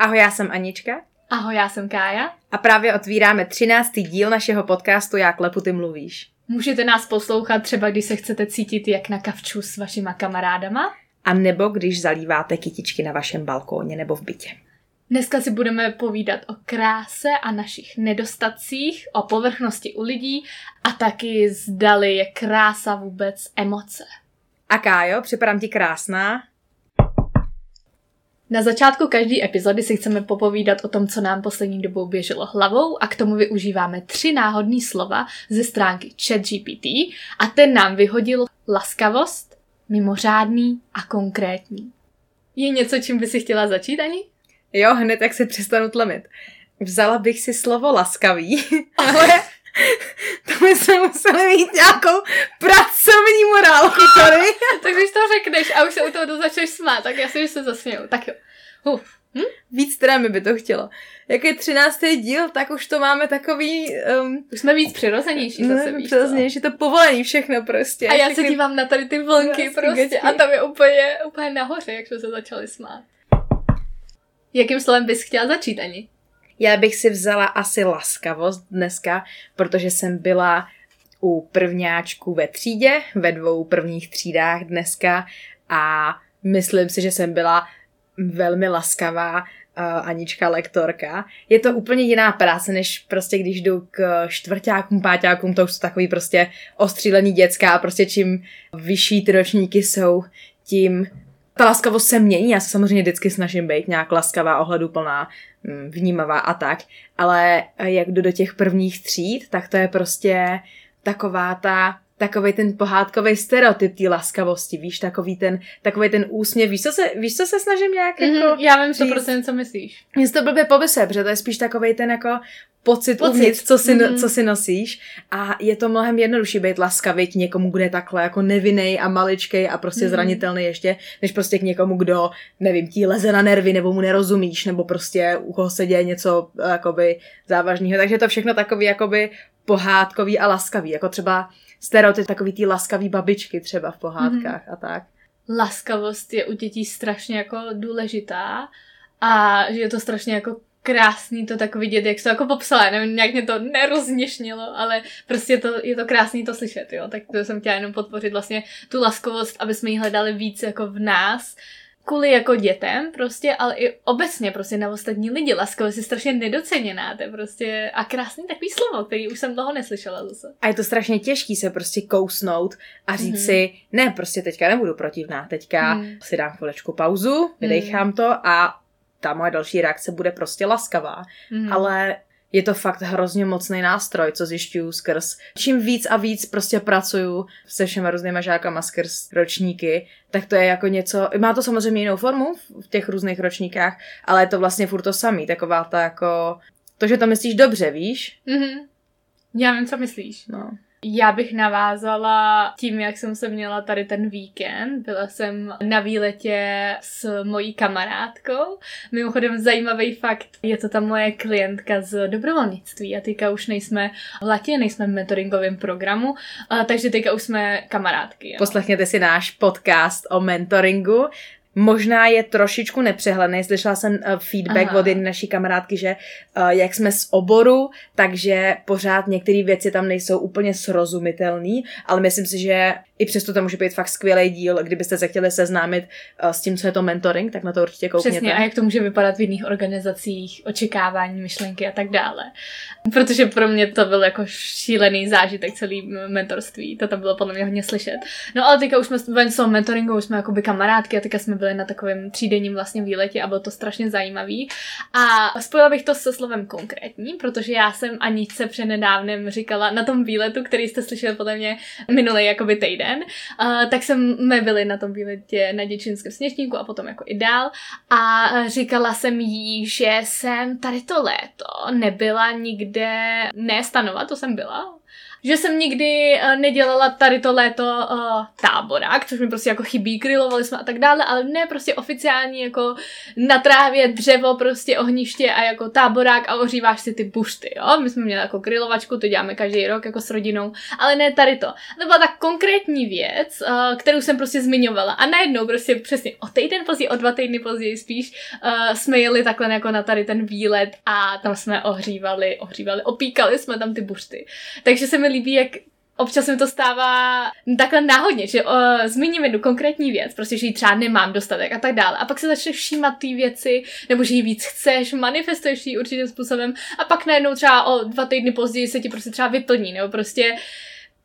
Ahoj, já jsem Anička. Ahoj, já jsem Kája. A právě otvíráme třináctý díl našeho podcastu Jak klepu ty mluvíš. Můžete nás poslouchat třeba, když se chcete cítit jak na kavču s vašima kamarádama. A nebo když zalíváte kytičky na vašem balkóně nebo v bytě. Dneska si budeme povídat o kráse a našich nedostatcích, o povrchnosti u lidí a taky zdali je krása vůbec emoce. A Kájo, připadám ti krásná? Na začátku každé epizody si chceme popovídat o tom, co nám poslední dobou běželo hlavou a k tomu využíváme tři náhodné slova ze stránky ChatGPT a ten nám vyhodil laskavost, mimořádný a konkrétní. Je něco, čím by si chtěla začít, Ani? Jo, hned jak se přestanu tlemit. Vzala bych si slovo laskavý, ale to my jsme museli mít nějakou pracovní morálku tady. tak když to řekneš a už se u toho začneš smát, tak já si že se zasměju. Tak jo. Uf. Hm? Víc teda mi by to chtělo. Jak je třináctý díl, tak už to máme takový... Um, už jsme víc přirozenější zase, víš Přirozenější, to povolení všechno prostě. A já všechny... se dívám na tady ty vlnky prostě gačky. a tam je úplně, úplně nahoře, jak jsme se začali smát. Jakým slovem bys chtěla začít, Ani? Já bych si vzala asi laskavost dneska, protože jsem byla u prvňáčku ve třídě, ve dvou prvních třídách dneska a myslím si, že jsem byla velmi laskavá uh, Anička lektorka. Je to úplně jiná práce, než prostě když jdu k čtvrtákům, páťákům, to už jsou takový prostě ostřílený dětská a prostě čím vyšší ty ročníky jsou, tím ta laskavost se mění, já se samozřejmě vždycky snažím být nějak laskavá, ohleduplná, vnímavá a tak, ale jak jdu do těch prvních tříd, tak to je prostě taková ta takový ten pohádkový stereotyp té laskavosti, víš, takový ten, takový ten úsměv, víš, co se, víš, co se snažím nějak mm-hmm, jako... Já vím 100% co myslíš. Mně to blbě povyse, protože to je spíš takový ten jako pocit, pocit. uvnitř, co si, mm-hmm. co si nosíš a je to mnohem jednodušší být laskavý k někomu, kdo je takhle jako nevinný a maličkej a prostě mm-hmm. zranitelný ještě, než prostě k někomu, kdo, nevím, ti leze na nervy nebo mu nerozumíš, nebo prostě u koho se děje něco jakoby závažného. Takže to všechno takový jakoby pohádkový a laskavý, jako třeba stereotyp takový ty laskavý babičky třeba v pohádkách mm-hmm. a tak. Laskavost je u dětí strašně jako důležitá a že je to strašně jako krásný to tak vidět, jak se to jako popsala, nevím, nějak mě to nerozněšnilo, ale prostě to, je to krásný to slyšet, jo, tak to jsem chtěla jenom podpořit vlastně tu laskovost, aby jsme ji hledali víc jako v nás, kvůli jako dětem prostě, ale i obecně prostě na ostatní lidi. Laskavost je strašně nedoceněná, to je prostě a krásný takový slovo, který už jsem dlouho neslyšela zase. A je to strašně těžký se prostě kousnout a říct mm-hmm. si, ne, prostě teďka nebudu protivná, teďka mm. si dám chvilečku pauzu, vydechám mm. to a ta moje další reakce bude prostě laskavá. Mm. Ale je to fakt hrozně mocný nástroj, co zjišťuju skrz. Čím víc a víc prostě pracuju se všema různýma žákama skrz ročníky, tak to je jako něco, má to samozřejmě jinou formu v těch různých ročníkách, ale je to vlastně furt to samý, taková ta jako, to, že to myslíš dobře, víš? Mhm. Já vím, co myslíš. No. Já bych navázala tím, jak jsem se měla tady ten víkend. Byla jsem na výletě s mojí kamarádkou. Mimochodem zajímavý fakt, je to ta moje klientka z dobrovolnictví a teďka už nejsme v Latě, nejsme v mentoringovém programu, takže teďka už jsme kamarádky. Jo. Poslechněte si náš podcast o mentoringu možná je trošičku nepřehledný. Slyšela jsem uh, feedback Aha. od jedné naší kamarádky, že uh, jak jsme z oboru, takže pořád některé věci tam nejsou úplně srozumitelné, ale myslím si, že i přesto to může být fakt skvělý díl, kdybyste se chtěli seznámit uh, s tím, co je to mentoring, tak na to určitě koukněte. Přesně, a jak to může vypadat v jiných organizacích, očekávání, myšlenky a tak dále. Protože pro mě to byl jako šílený zážitek celý mentorství, to tam bylo podle mě hodně slyšet. No ale teďka už jsme ven s mentoringu, už jsme jako by kamarádky a teďka jsme byli na takovém třídenním vlastně výletě a bylo to strašně zajímavý. A spojila bych to se slovem konkrétní, protože já jsem Aničce přednedávnem říkala na tom výletu, který jste slyšeli podle mě minulý jakoby týden, uh, tak jsme byli na tom výletě na děčínském sněžníku a potom jako i dál. A říkala jsem jí, že jsem tady to léto nebyla nikde, ne stanova, to jsem byla, že jsem nikdy uh, nedělala tady to léto uh, táborák, což mi prostě jako chybí, grilovali jsme a tak dále, ale ne prostě oficiální jako na trávě dřevo, prostě ohniště a jako táborák a ohříváš si ty bušty, jo. My jsme měli jako grilovačku, to děláme každý rok jako s rodinou, ale ne tady to. To byla tak konkrétní věc, uh, kterou jsem prostě zmiňovala a najednou prostě přesně o týden později, o dva týdny později spíš, uh, jsme jeli takhle jako na tady ten výlet a tam jsme ohřívali, ohřívali, opíkali jsme tam ty bušty. Takže se mi líbí, jak občas mi to stává takhle náhodně, že uh, zmíním jednu konkrétní věc, prostě, že ji třeba nemám dostatek a tak dále. A pak se začneš všímat ty věci, nebo že ji víc chceš, manifestuješ ji určitým způsobem a pak najednou třeba o dva týdny později se ti prostě třeba vyplní, nebo prostě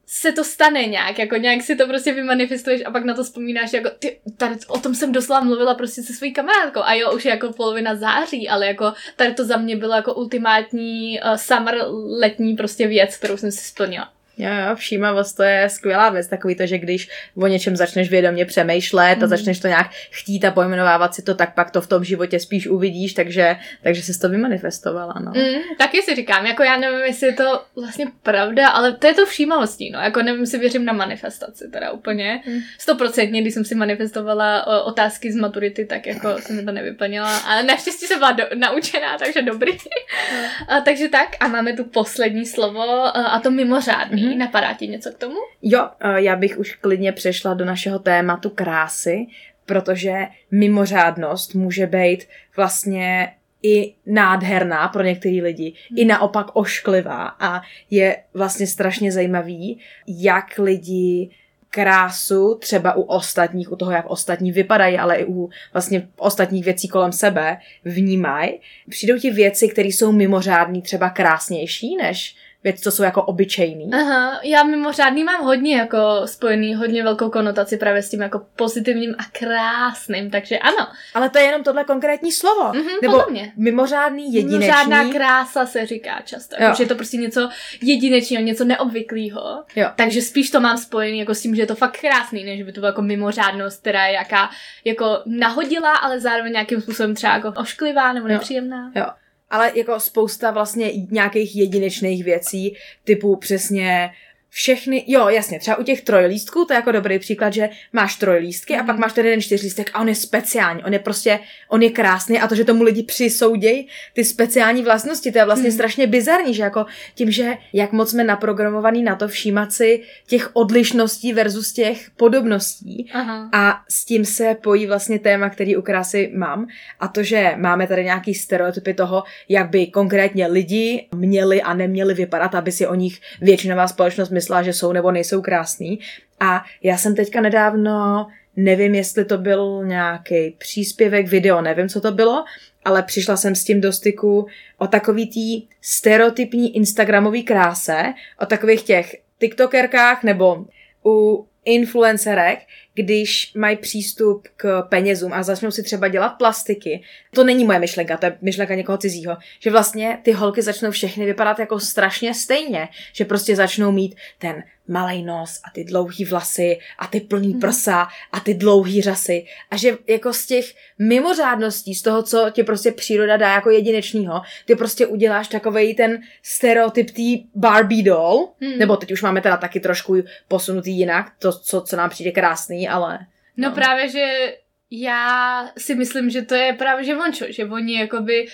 se to stane nějak, jako nějak si to prostě vymanifestuješ a pak na to vzpomínáš, jako ty, tady o tom jsem doslova mluvila prostě se svojí kamarádkou a jo, už je jako polovina září, ale jako tady to za mě bylo jako ultimátní uh, summer letní prostě věc, kterou jsem si splnila. Jo, jo, všímavost to je skvělá věc, takový to, že když o něčem začneš vědomě přemýšlet mm. a mhm. začneš to nějak chtít a pojmenovávat si to, tak pak to v tom životě spíš uvidíš, takže, takže jsi to vymanifestovala, no. Mm, taky si říkám, jako já nevím, jestli je to vlastně pravda, ale to je to všímavostí, no, jako nevím, si věřím na manifestaci teda úplně. Mhm. Stoprocentně, mm. když jsem si manifestovala o, otázky z maturity, tak jako jsem mi to nevyplnila, ale naštěstí jsem byla do, naučená, takže dobrý. Mm. a, takže tak a máme tu poslední slovo a to mimořádný. Mm-hmm. Napadá ti něco k tomu? Jo, eh, já bych už klidně přešla do našeho tématu krásy, protože mimořádnost může být vlastně i nádherná pro některý lidi, hmm. i naopak ošklivá a je vlastně strašně zajímavý, jak lidi krásu třeba u ostatních, u toho, jak ostatní vypadají, ale i u vlastně ostatních věcí kolem sebe vnímají. Přijdou ti věci, které jsou mimořádný, třeba krásnější než věci, co jsou jako obyčejný. Aha, já mimořádný mám hodně jako spojený, hodně velkou konotaci právě s tím jako pozitivním a krásným, takže ano. Ale to je jenom tohle konkrétní slovo. Mm-hmm, Nebo mě. mimořádný, jedinečný. Mimořádná krása se říká často, že je to prostě něco jedinečného, něco neobvyklého. Takže spíš to mám spojený jako s tím, že je to fakt krásný, než by to bylo jako mimořádnost, která je jaká jako nahodila, ale zároveň nějakým způsobem třeba jako ošklivá nebo nepříjemná. Jo. jo ale jako spousta vlastně nějakých jedinečných věcí, typu přesně všechny, jo, jasně, třeba u těch trojlístků, to je jako dobrý příklad, že máš trojlístky mm. a pak mhm. máš ten jeden čtyřlístek a on je speciální, on je prostě, on je krásný a to, že tomu lidi přisoudějí ty speciální vlastnosti, to je vlastně mm. strašně bizarní, že jako tím, že jak moc jsme naprogramovaný na to všímat si těch odlišností versus těch podobností Aha. a s tím se pojí vlastně téma, který u krásy mám a to, že máme tady nějaký stereotypy toho, jak by konkrétně lidi měli a neměli vypadat, aby si o nich většinová společnost myslela myslela, že jsou nebo nejsou krásný. A já jsem teďka nedávno, nevím, jestli to byl nějaký příspěvek, video, nevím, co to bylo, ale přišla jsem s tím do styku o takový tý stereotypní instagramový kráse, o takových těch tiktokerkách nebo u influencerek, když mají přístup k penězům a začnou si třeba dělat plastiky. To není moje myšlenka, to je myšlenka někoho cizího. Že vlastně ty holky začnou všechny vypadat jako strašně stejně. Že prostě začnou mít ten malý nos a ty dlouhý vlasy a ty plný mhm. prsa a ty dlouhý řasy. A že jako z těch mimořádností, z toho, co ti prostě příroda dá jako jedinečního, ty prostě uděláš takovej ten stereotyp tý Barbie doll, hmm. nebo teď už máme teda taky trošku posunutý jinak, to, co, co nám přijde krásný, ale... No, no právě, že já si myslím, že to je právě, že vončo, že oni jakoby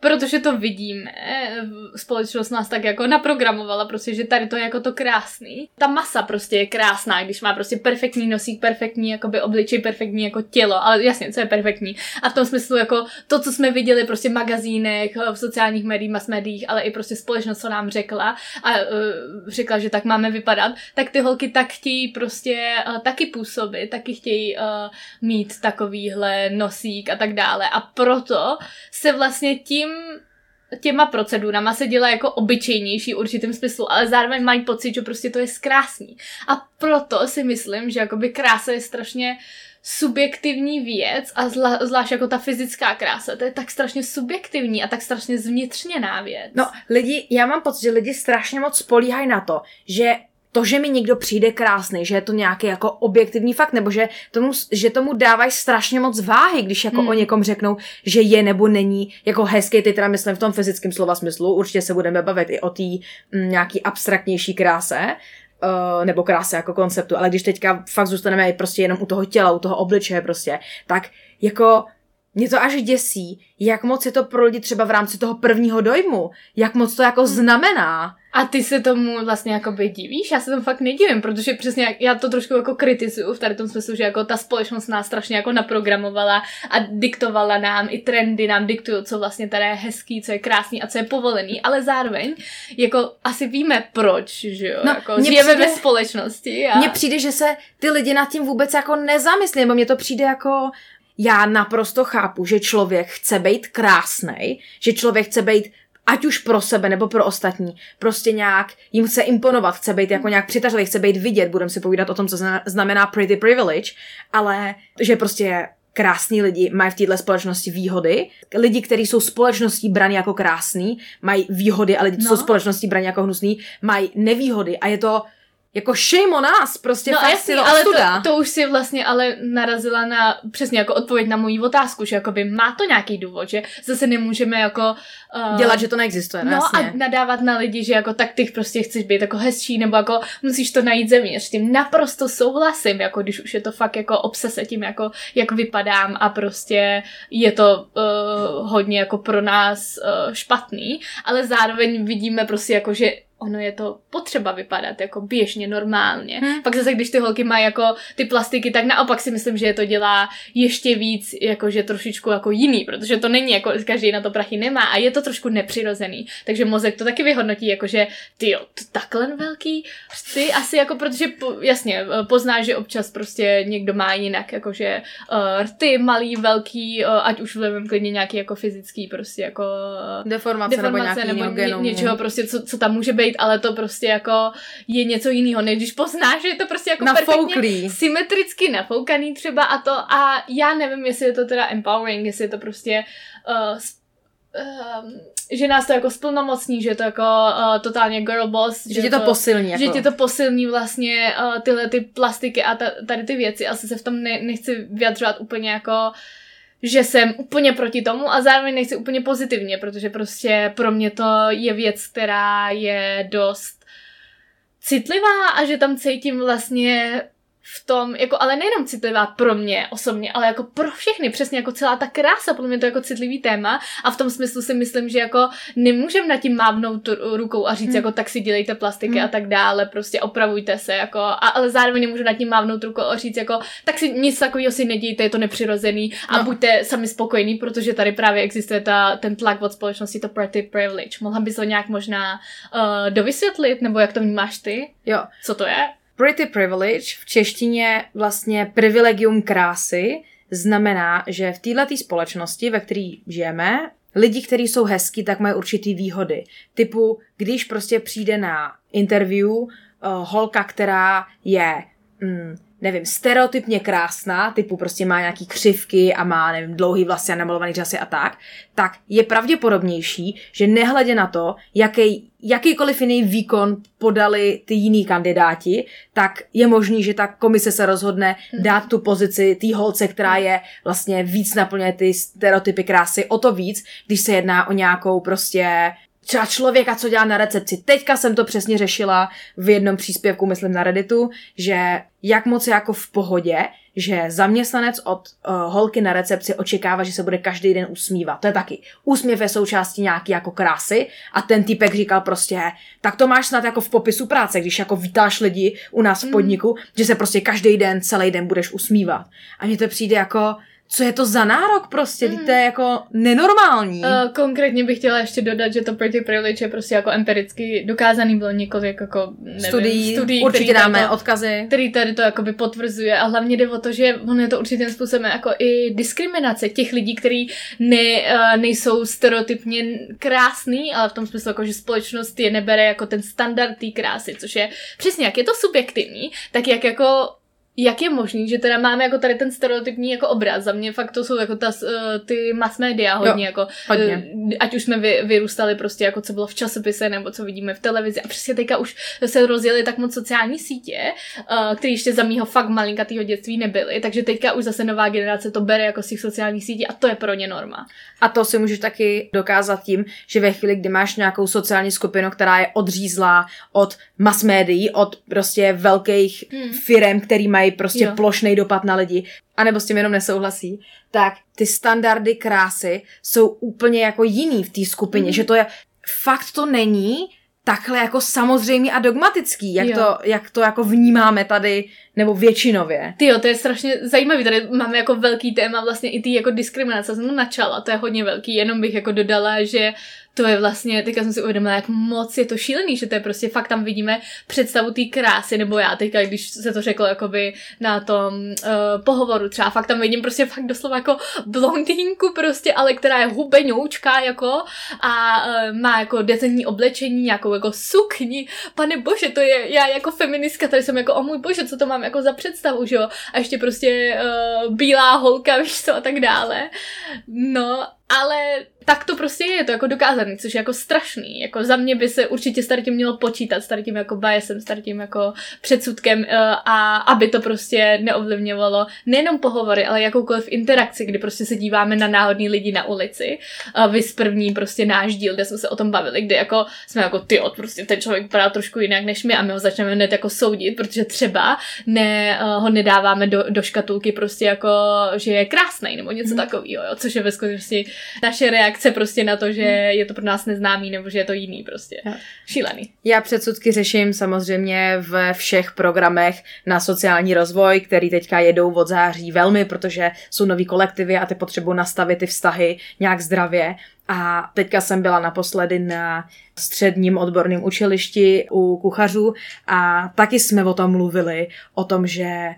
protože to vidíme, společnost nás tak jako naprogramovala prostě, že tady to je jako to krásný. Ta masa prostě je krásná, když má prostě perfektní nosík, perfektní jakoby obličej, perfektní jako tělo, ale jasně, co je perfektní. A v tom smyslu jako to, co jsme viděli prostě v magazínech, v sociálních médiích, mass médiích, ale i prostě společnost, co nám řekla a uh, řekla, že tak máme vypadat, tak ty holky tak chtějí prostě uh, taky působit, taky chtějí uh, mít takovýhle nosík a tak dále. A proto se vlastně tím tím těma procedurama se dělá jako obyčejnější v určitém smyslu, ale zároveň mají pocit, že prostě to je zkrásný. A proto si myslím, že jakoby krása je strašně subjektivní věc a zla, zvlášť jako ta fyzická krása, to je tak strašně subjektivní a tak strašně zvnitřněná věc. No, lidi, já mám pocit, že lidi strašně moc spolíhají na to, že to, že mi někdo přijde krásný, že je to nějaký jako objektivní fakt, nebo že tomu, že tomu dávají strašně moc váhy, když jako hmm. o někom řeknou, že je nebo není jako hezký, ty teda myslím v tom fyzickém slova smyslu, určitě se budeme bavit i o té mm, nějaký abstraktnější kráse, uh, nebo kráse jako konceptu, ale když teďka fakt zůstaneme prostě jenom u toho těla, u toho obličeje prostě, tak jako mě to až děsí, jak moc je to pro lidi třeba v rámci toho prvního dojmu, jak moc to jako znamená. A ty se tomu vlastně jako by divíš? Já se tomu fakt nedivím, protože přesně já to trošku jako kritizuju v tady tom smyslu, že jako ta společnost nás strašně jako naprogramovala a diktovala nám i trendy, nám diktují, co vlastně tady je hezký, co je krásný a co je povolený, ale zároveň jako asi víme proč, že jo, no, jako žijeme přijde, ve společnosti. A... Mně přijde, že se ty lidi nad tím vůbec jako nezamyslí, nebo mně to přijde jako já naprosto chápu, že člověk chce být krásný, že člověk chce být ať už pro sebe nebo pro ostatní, prostě nějak jim chce imponovat, chce být jako nějak přitažlivý, chce být vidět, budeme si povídat o tom, co znamená pretty privilege, ale že prostě krásní lidi mají v této společnosti výhody. Lidi, kteří jsou společností braní jako krásný, mají výhody a lidi, co no. jsou společností braní jako hnusný, mají nevýhody. A je to jako shame on us, prostě no, fakt jasný, to ale to, to, už si vlastně ale narazila na přesně jako odpověď na moji otázku, že jakoby má to nějaký důvod, že zase nemůžeme jako uh, dělat, že to neexistuje, no, no jasně. a nadávat na lidi, že jako tak ty prostě chceš být jako hezčí, nebo jako musíš to najít zevnitř, tím naprosto souhlasím, jako když už je to fakt jako obsese tím, jako jak vypadám a prostě je to uh, hodně jako pro nás uh, špatný, ale zároveň vidíme prostě jako, že ono je to potřeba vypadat jako běžně, normálně. Hmm. Pak zase, když ty holky mají jako ty plastiky, tak naopak si myslím, že je to dělá ještě víc, jakože trošičku jako jiný, protože to není jako, každý na to prachy nemá a je to trošku nepřirozený. Takže mozek to taky vyhodnotí, jakože ty jo, to takhle velký, ty asi jako, protože po, jasně, poznáš, že občas prostě někdo má jinak, jakože uh, rty malý, velký, uh, ať už vlivem klidně nějaký jako fyzický prostě jako uh, deformace, deformace nebo, nebo ně, něčeho prostě, co, co tam může být být, ale to prostě jako je něco jiného, než když poznáš, že je to prostě jako Nafouklý. symetricky nafoukaný třeba a to a já nevím, jestli je to teda empowering, jestli je to prostě uh, že nás to jako splnomocní, že je to jako uh, totálně girl boss. Že, že tě to, to posilní. Jako. Že tě to posilní vlastně uh, tyhle ty plastiky a ta, tady ty věci. Asi se v tom ne, nechci vyjadřovat úplně jako uh, že jsem úplně proti tomu a zároveň nejsi úplně pozitivně, protože prostě pro mě to je věc, která je dost citlivá a že tam cítím vlastně v tom, jako, ale nejenom citlivá pro mě osobně, ale jako pro všechny, přesně jako celá ta krása, podle mě to jako citlivý téma a v tom smyslu si myslím, že jako nemůžem na tím mávnout rukou a říct, hmm. jako tak si dělejte plastiky hmm. a tak dále, prostě opravujte se, jako, a, ale zároveň nemůžu na tím mávnout rukou a říct, jako tak si nic takového si nedějte, je to nepřirozený a no. buďte sami spokojení, protože tady právě existuje ta, ten tlak od společnosti, to pretty privilege. Mohla bys to nějak možná uh, dovysvětlit, nebo jak to vnímáš ty? Jo. Co to je? Pretty privilege v češtině vlastně privilegium krásy znamená, že v této společnosti, ve které žijeme, lidi, kteří jsou hezký, tak mají určitý výhody. Typu, když prostě přijde na interview uh, holka, která je mm, nevím, stereotypně krásná, typu prostě má nějaký křivky a má, nevím, dlouhý vlasy a namalovaný řasy a tak, tak je pravděpodobnější, že nehledě na to, jaký, jakýkoliv jiný výkon podali ty jiný kandidáti, tak je možný, že ta komise se rozhodne hmm. dát tu pozici té holce, která je vlastně víc naplňuje ty stereotypy krásy, o to víc, když se jedná o nějakou prostě třeba člověka, co dělá na recepci. Teďka jsem to přesně řešila v jednom příspěvku, myslím na Redditu, že jak moc je jako v pohodě, že zaměstnanec od uh, holky na recepci očekává, že se bude každý den usmívat. To je taky. Úsměv je součástí nějaký jako krásy a ten typek říkal prostě, tak to máš snad jako v popisu práce, když jako vítáš lidi u nás v mm. podniku, mm. že se prostě každý den, celý den budeš usmívat. A mně to přijde jako, co je to za nárok prostě, mm. to je jako nenormální. Uh, konkrétně bych chtěla ještě dodat, že to pretty privilege je prostě jako empiricky dokázaný, bylo několik jako nevím, studií, studií určitě dáme to, odkazy. Který tady to jakoby potvrzuje a hlavně jde o to, že on je to určitým způsobem jako i diskriminace těch lidí, kteří ne, uh, nejsou stereotypně krásný, ale v tom smyslu jako, že společnost je nebere jako ten standard té krásy, což je přesně jak je to subjektivní, tak jak jako jak je možný, že teda máme jako tady ten stereotypní jako obraz. Za mě fakt to jsou jako ta, eh, ty mass media hodně, jo, jako, hodně. Eh, ať už jsme vy, vyrůstali prostě jako co bylo v časopise nebo co vidíme v televizi a přesně teďka už se rozjeli tak moc sociální sítě, uh, které ještě za mýho fakt malinkatýho dětství nebyly, takže teďka už zase nová generace to bere jako z těch sociálních sítí a to je pro ně norma. A to si můžeš taky dokázat tím, že ve chvíli, kdy máš nějakou sociální skupinu, která je odřízlá od mass médií, od prostě velkých hmm. firm, který mají prostě jo. plošný dopad na lidi, anebo s tím jenom nesouhlasí, tak ty standardy krásy jsou úplně jako jiný v té skupině, hmm. že to je, fakt to není takhle jako samozřejmě a dogmatický, jak, to, jak to jako vnímáme tady, nebo většinově. Ty jo, to je strašně zajímavý, tady máme jako velký téma vlastně i ty jako diskriminace, jsem načala, to je hodně velký, jenom bych jako dodala, že to je vlastně, teďka jsem si uvědomila, jak moc je to šílený, že to je prostě fakt tam vidíme představu té krásy, nebo já teďka, když se to řeklo jakoby na tom uh, pohovoru, třeba fakt tam vidím prostě fakt doslova jako blondýnku prostě, ale která je hubeňoučka jako a uh, má jako decentní oblečení, nějakou jako sukni, pane bože, to je, já jako feministka, tady jsem jako, o můj bože, co to mám jako za představu, že jo, a ještě prostě uh, bílá holka, víš co, a tak dále. No, ale tak to prostě je, to jako dokázaný, což je jako strašný. Jako za mě by se určitě s tím mělo počítat, s tím jako biasem, s tím jako předsudkem uh, a aby to prostě neovlivňovalo nejenom pohovory, ale jakoukoliv interakci, kdy prostě se díváme na náhodný lidi na ulici. Vy z první prostě náš díl, kde jsme se o tom bavili, kdy jako jsme jako ty od prostě ten člověk vypadá trošku jinak než my a my ho začneme hned jako soudit, protože třeba ne, uh, ho nedáváme do, do škatulky prostě jako, že je krásný nebo něco hmm. takového, což je ve skutečnosti naše reakce prostě na to, že je to pro nás neznámý nebo že je to jiný prostě. Šílený. Já předsudky řeším samozřejmě ve všech programech na sociální rozvoj, který teďka jedou od září velmi, protože jsou nový kolektivy a ty potřebují nastavit ty vztahy nějak zdravě. A teďka jsem byla naposledy na středním odborném učilišti u kuchařů a taky jsme o tom mluvili, o tom, že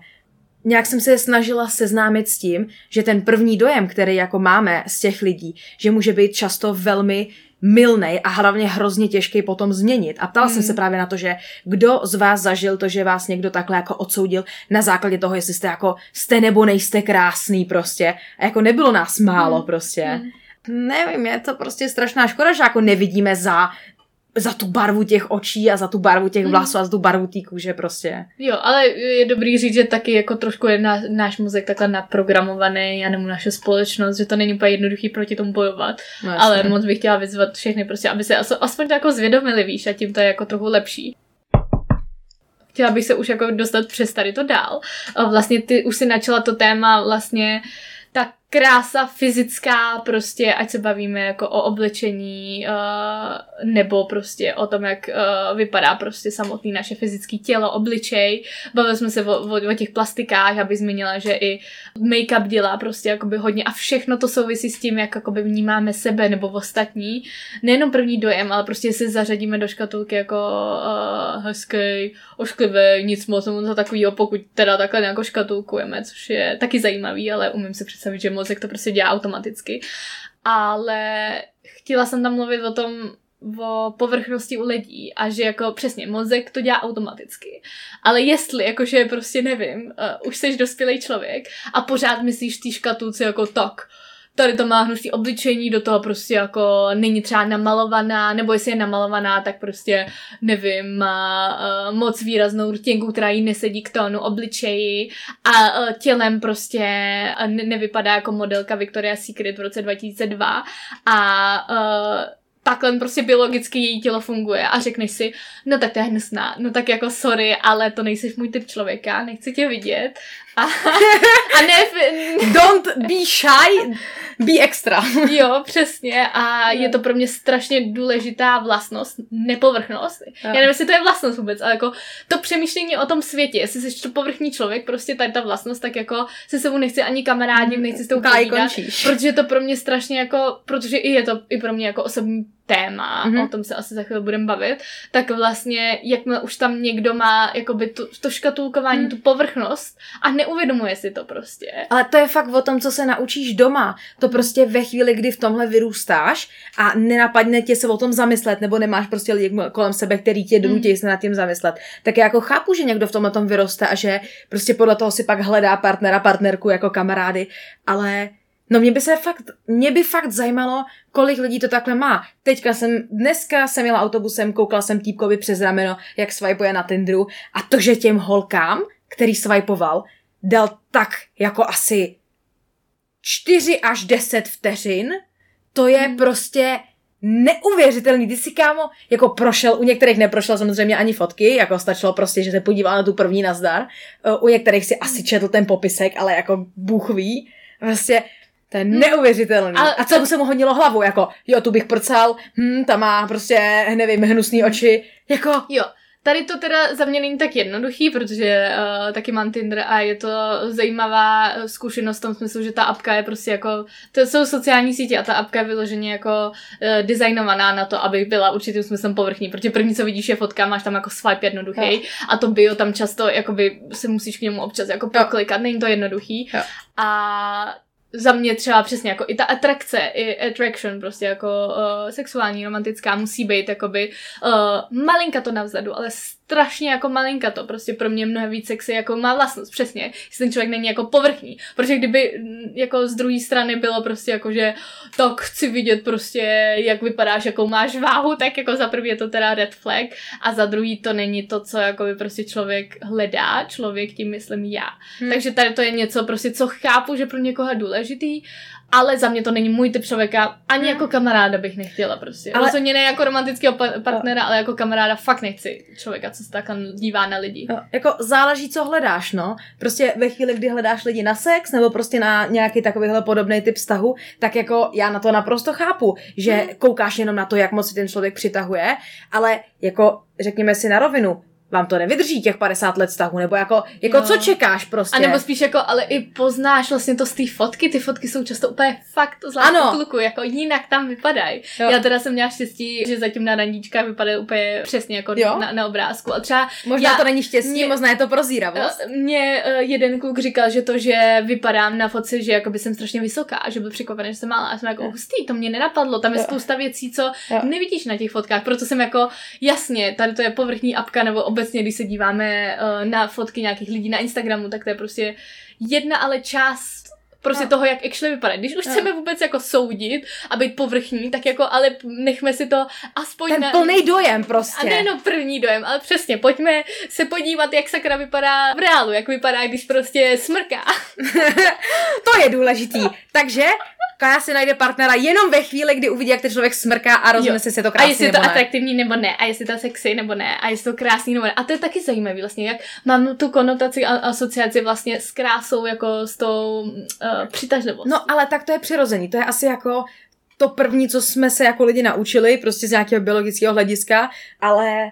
nějak jsem se snažila seznámit s tím, že ten první dojem, který jako máme z těch lidí, že může být často velmi milnej a hlavně hrozně těžký potom změnit. A ptala hmm. jsem se právě na to, že kdo z vás zažil to, že vás někdo takhle jako odsoudil na základě toho, jestli jste jako jste nebo nejste krásný prostě. A jako nebylo nás málo hmm. prostě. Hmm. Nevím, je to prostě strašná škoda, že jako nevidíme za za tu barvu těch očí a za tu barvu těch mhm. vlasů mm. a za tu barvu té kůže prostě. Jo, ale je dobrý říct, že taky jako trošku je na, náš mozek takhle naprogramovaný a nebo naše společnost, že to není úplně jednoduchý proti tomu bojovat. No, ale moc bych chtěla vyzvat všechny prostě, aby se aspoň to jako zvědomili, víš, a tím to je jako trochu lepší chtěla bych se už jako dostat přes tady to dál. Vlastně ty už si načala to téma vlastně ta krása fyzická, prostě, ať se bavíme jako o oblečení, uh, nebo prostě o tom, jak uh, vypadá prostě samotný naše fyzické tělo, obličej. Bavili jsme se o, o, o těch plastikách, aby zmínila, že i make-up dělá prostě jakoby hodně a všechno to souvisí s tím, jak jakoby vnímáme sebe nebo ostatní. Nejenom první dojem, ale prostě si zařadíme do škatulky jako uh, hezký, ošklivý, nic moc, to takového, pokud teda takhle nějakou škatulkujeme, což je taky zajímavý, ale umím si představit, že mozek to prostě dělá automaticky. Ale chtěla jsem tam mluvit o tom, o povrchnosti u lidí a že jako přesně mozek to dělá automaticky. Ale jestli, jakože prostě nevím, uh, už jsi dospělý člověk a pořád myslíš ty škatulce jako tak, tady to má hnusný obličení, do toho prostě jako není třeba namalovaná, nebo jestli je namalovaná, tak prostě nevím, má uh, moc výraznou rtěnku, která jí nesedí k tónu obličeji a uh, tělem prostě ne- nevypadá jako modelka Victoria's Secret v roce 2002 a uh, takhle prostě biologicky její tělo funguje a řekneš si, no tak to je hnusná, no tak jako sorry, ale to nejsi můj typ člověka, nechci tě vidět. A, a ne... Don't be shy, be extra. jo, přesně a je to pro mě strašně důležitá vlastnost, nepovrchnost. Já nevím, jestli to je vlastnost vůbec, ale jako to přemýšlení o tom světě, jestli jsi to povrchní člověk, prostě tady ta vlastnost, tak jako se sebou nechci ani kamarádit, nechci s tou povídat, protože to pro mě strašně jako, protože i je to i pro mě jako osobní téma, mm-hmm. o tom se asi za chvíli budeme bavit, tak vlastně, jakmile už tam někdo má jakoby tu, to škatulkování, mm. tu povrchnost a neuvědomuje si to prostě. Ale to je fakt o tom, co se naučíš doma. To prostě ve chvíli, kdy v tomhle vyrůstáš a nenapadne tě se o tom zamyslet, nebo nemáš prostě lidi kolem sebe, který tě donutí mm. se nad tím zamyslet, tak já jako chápu, že někdo v tomhle tom vyroste a že prostě podle toho si pak hledá partnera, partnerku jako kamarády, ale No mě by se fakt, mě by fakt zajímalo, kolik lidí to takhle má. Teďka jsem, dneska jsem jela autobusem, koukala jsem týpkovi přes rameno, jak swipuje na Tinderu a to, že těm holkám, který swipoval, dal tak jako asi 4 až 10 vteřin, to je hmm. prostě neuvěřitelný. Ty si, kámo, jako prošel, u některých neprošel samozřejmě ani fotky, jako stačilo prostě, že se podíval na tu první nazdar. U některých si asi četl ten popisek, ale jako Bůh ví. Prostě to je neuvěřitelný. Ale a co se mu honilo hlavu, jako, jo, tu bych prcal, hm, ta má prostě, nevím, hnusný oči, jako... Jo, Tady to teda za mě není tak jednoduchý, protože uh, taky mám Tinder a je to zajímavá zkušenost v tom smyslu, že ta apka je prostě jako, to jsou sociální sítě a ta apka je vyloženě jako uh, designovaná na to, aby byla určitým smyslem povrchní, protože první, co vidíš, je fotka, máš tam jako swipe jednoduchý no. a to bio tam často jakoby se musíš k němu občas jako poklikat, není to jednoduchý. Jo. A za mě třeba přesně jako i ta atrakce, i attraction prostě jako uh, sexuální, romantická musí být jakoby uh, malinka to navzadu, ale strašně jako malinka to, prostě pro mě mnohem víc sexy jako má vlastnost, přesně, jestli ten člověk není jako povrchní, protože kdyby mm, jako z druhé strany bylo prostě jako, že tak chci vidět prostě, jak vypadáš, jakou máš váhu, tak jako za prvý je to teda red flag a za druhý to není to, co jako by prostě člověk hledá, člověk tím myslím já. Hmm. Takže tady to je něco prostě, co chápu, že pro někoho je důležitý ale za mě to není můj typ člověka, ani jako kamaráda bych nechtěla prostě. Ale... Rozhodně ne jako romantického pa- partnera, ale jako kamaráda fakt nechci člověka, co se takhle dívá na lidi. No, jako záleží, co hledáš, no. Prostě ve chvíli, kdy hledáš lidi na sex, nebo prostě na nějaký takovýhle podobný typ vztahu, tak jako já na to naprosto chápu, že hmm. koukáš jenom na to, jak moc si ten člověk přitahuje, ale jako řekněme si na rovinu, vám to nevydrží těch 50 let vztahu, nebo jako, jako co čekáš prostě. A nebo spíš jako, ale i poznáš vlastně to z té fotky, ty fotky jsou často úplně fakt zvláštní kluku, jako jinak tam vypadají. Já teda jsem měla štěstí, že zatím na randíčkách vypadají úplně přesně jako na, na, obrázku. A třeba možná já, to není štěstí, mě, možná je to prozíravost. Mně uh, jeden kluk říkal, že to, že vypadám na fotce, že jako by jsem strašně vysoká, že byl překvapený, že jsem malá. A jsem jako hustý, to mě nenapadlo. Tam je jo. spousta věcí, co jo. nevidíš na těch fotkách. Proto jsem jako, jasně, tady to je povrchní apka nebo obecně, když se díváme uh, na fotky nějakých lidí na Instagramu, tak to je prostě jedna ale část prostě no. toho, jak actually vypadá. Když už no. chceme vůbec jako soudit a být povrchní, tak jako ale nechme si to aspoň Ten na... plný dojem prostě. A nejenom první dojem, ale přesně, pojďme se podívat, jak sakra vypadá v reálu, jak vypadá, když prostě smrká. to je důležitý. Takže Kaja si najde partnera jenom ve chvíli, kdy uvidí, jak ten člověk smrká a rozhodne si, jestli je to krásný A jestli je to ne. atraktivní nebo ne, a jestli to sexy nebo ne, a jestli to krásný nebo ne. A to je taky zajímavé vlastně, jak mám tu konotaci a asociaci vlastně s krásou, jako s tou uh, přitažlivostí. No ale tak to je přirozený, to je asi jako to první, co jsme se jako lidi naučili, prostě z nějakého biologického hlediska, ale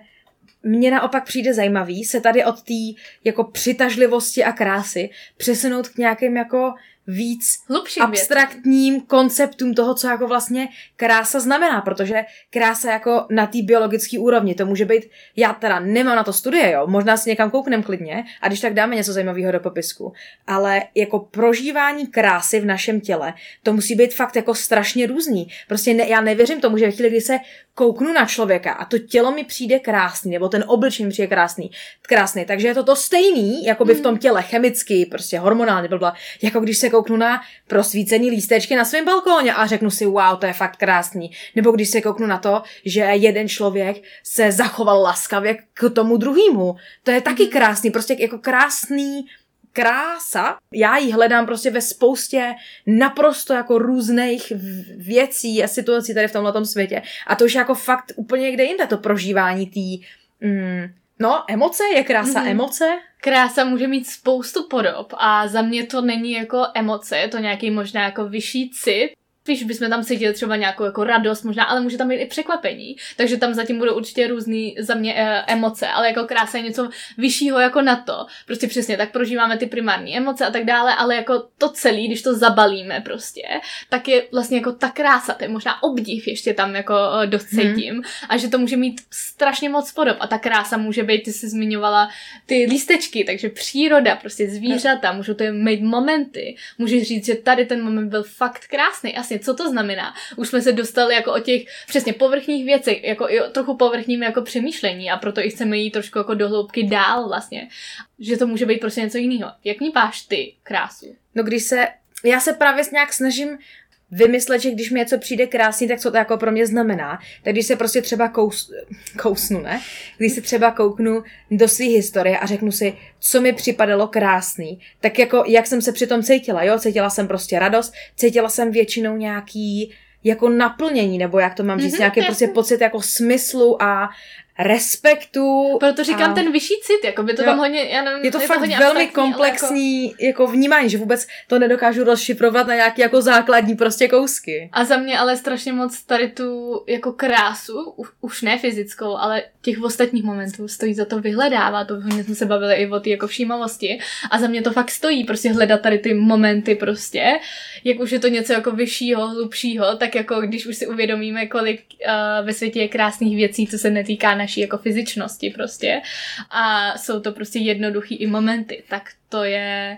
mně naopak přijde zajímavý se tady od té jako přitažlivosti a krásy přesunout k nějakým jako víc Hlubším abstraktním věc. konceptům toho, co jako vlastně krása znamená, protože krása jako na té biologické úrovni, to může být, já teda nemám na to studie, jo, možná si někam kouknem klidně a když tak dáme něco zajímavého do popisku, ale jako prožívání krásy v našem těle, to musí být fakt jako strašně různý. Prostě ne, já nevěřím tomu, že ve chvíli, kdy se kouknu na člověka a to tělo mi přijde krásný, nebo ten obličej mi přijde krásný, krásný, takže je to to stejný, jako by v tom těle chemicky, prostě hormonálně, blbla, jako když se kouknu na prosvícený lístečky na svém balkóně a řeknu si, wow, to je fakt krásný. Nebo když se kouknu na to, že jeden člověk se zachoval laskavě k tomu druhému. To je taky mhm. krásný, prostě jako krásný krása, já ji hledám prostě ve spoustě naprosto jako různých věcí a situací tady v tomhle světě. A to už jako fakt úplně někde jinde, to prožívání té mm, No, emoce, je krása mm-hmm. emoce? Krása může mít spoustu podob a za mě to není jako emoce, je to nějaký možná jako vyšší cit, spíš bychom tam cítili třeba nějakou jako radost možná, ale může tam být i překvapení. Takže tam zatím budou určitě různý za mě e, emoce, ale jako krása je něco vyššího jako na to. Prostě přesně tak prožíváme ty primární emoce a tak dále, ale jako to celé, když to zabalíme prostě, tak je vlastně jako ta krása, to je možná obdiv ještě tam jako e, dost cítím hmm. a že to může mít strašně moc podob a ta krása může být, ty jsi zmiňovala ty lístečky, takže příroda, prostě zvířata, můžou to mít momenty, můžeš říct, že tady ten moment byl fakt krásný. Jasně, co to znamená? Už jsme se dostali jako o těch přesně povrchních věcech, jako i o trochu povrchním jako přemýšlení a proto i chceme jít trošku jako do hloubky dál vlastně. Že to může být prostě něco jiného. Jak vnímáš ty krásu? No když se, já se právě nějak snažím vymyslet, že když mi něco přijde krásný, tak co to jako pro mě znamená. Tak když se prostě třeba kous, kousnu, ne? Když se třeba kouknu do své historie a řeknu si, co mi připadalo krásný, tak jako jak jsem se přitom cítila, jo? Cítila jsem prostě radost, cítila jsem většinou nějaký jako naplnění, nebo jak to mám říct, mm-hmm, nějaký prostě pocit jako smyslu a, respektu. Proto říkám a... ten vyšší cit, jako by to jo. tam hodně, já nevím, je to je fakt to hodně velmi komplexní jako... jako vnímání, že vůbec to nedokážu rozšifrovat na nějaké jako základní prostě kousky. A za mě ale strašně moc tady tu jako krásu, už ne fyzickou, ale těch ostatních momentů stojí za to vyhledávat, to hodně jsme se bavili i o té jako všímavosti a za mě to fakt stojí prostě hledat tady ty momenty prostě, jak už je to něco jako vyššího, hlubšího, tak jako když už si uvědomíme, kolik uh, ve světě je krásných věcí, co se netýká naší naší jako fyzičnosti prostě. A jsou to prostě jednoduchý i momenty, tak to je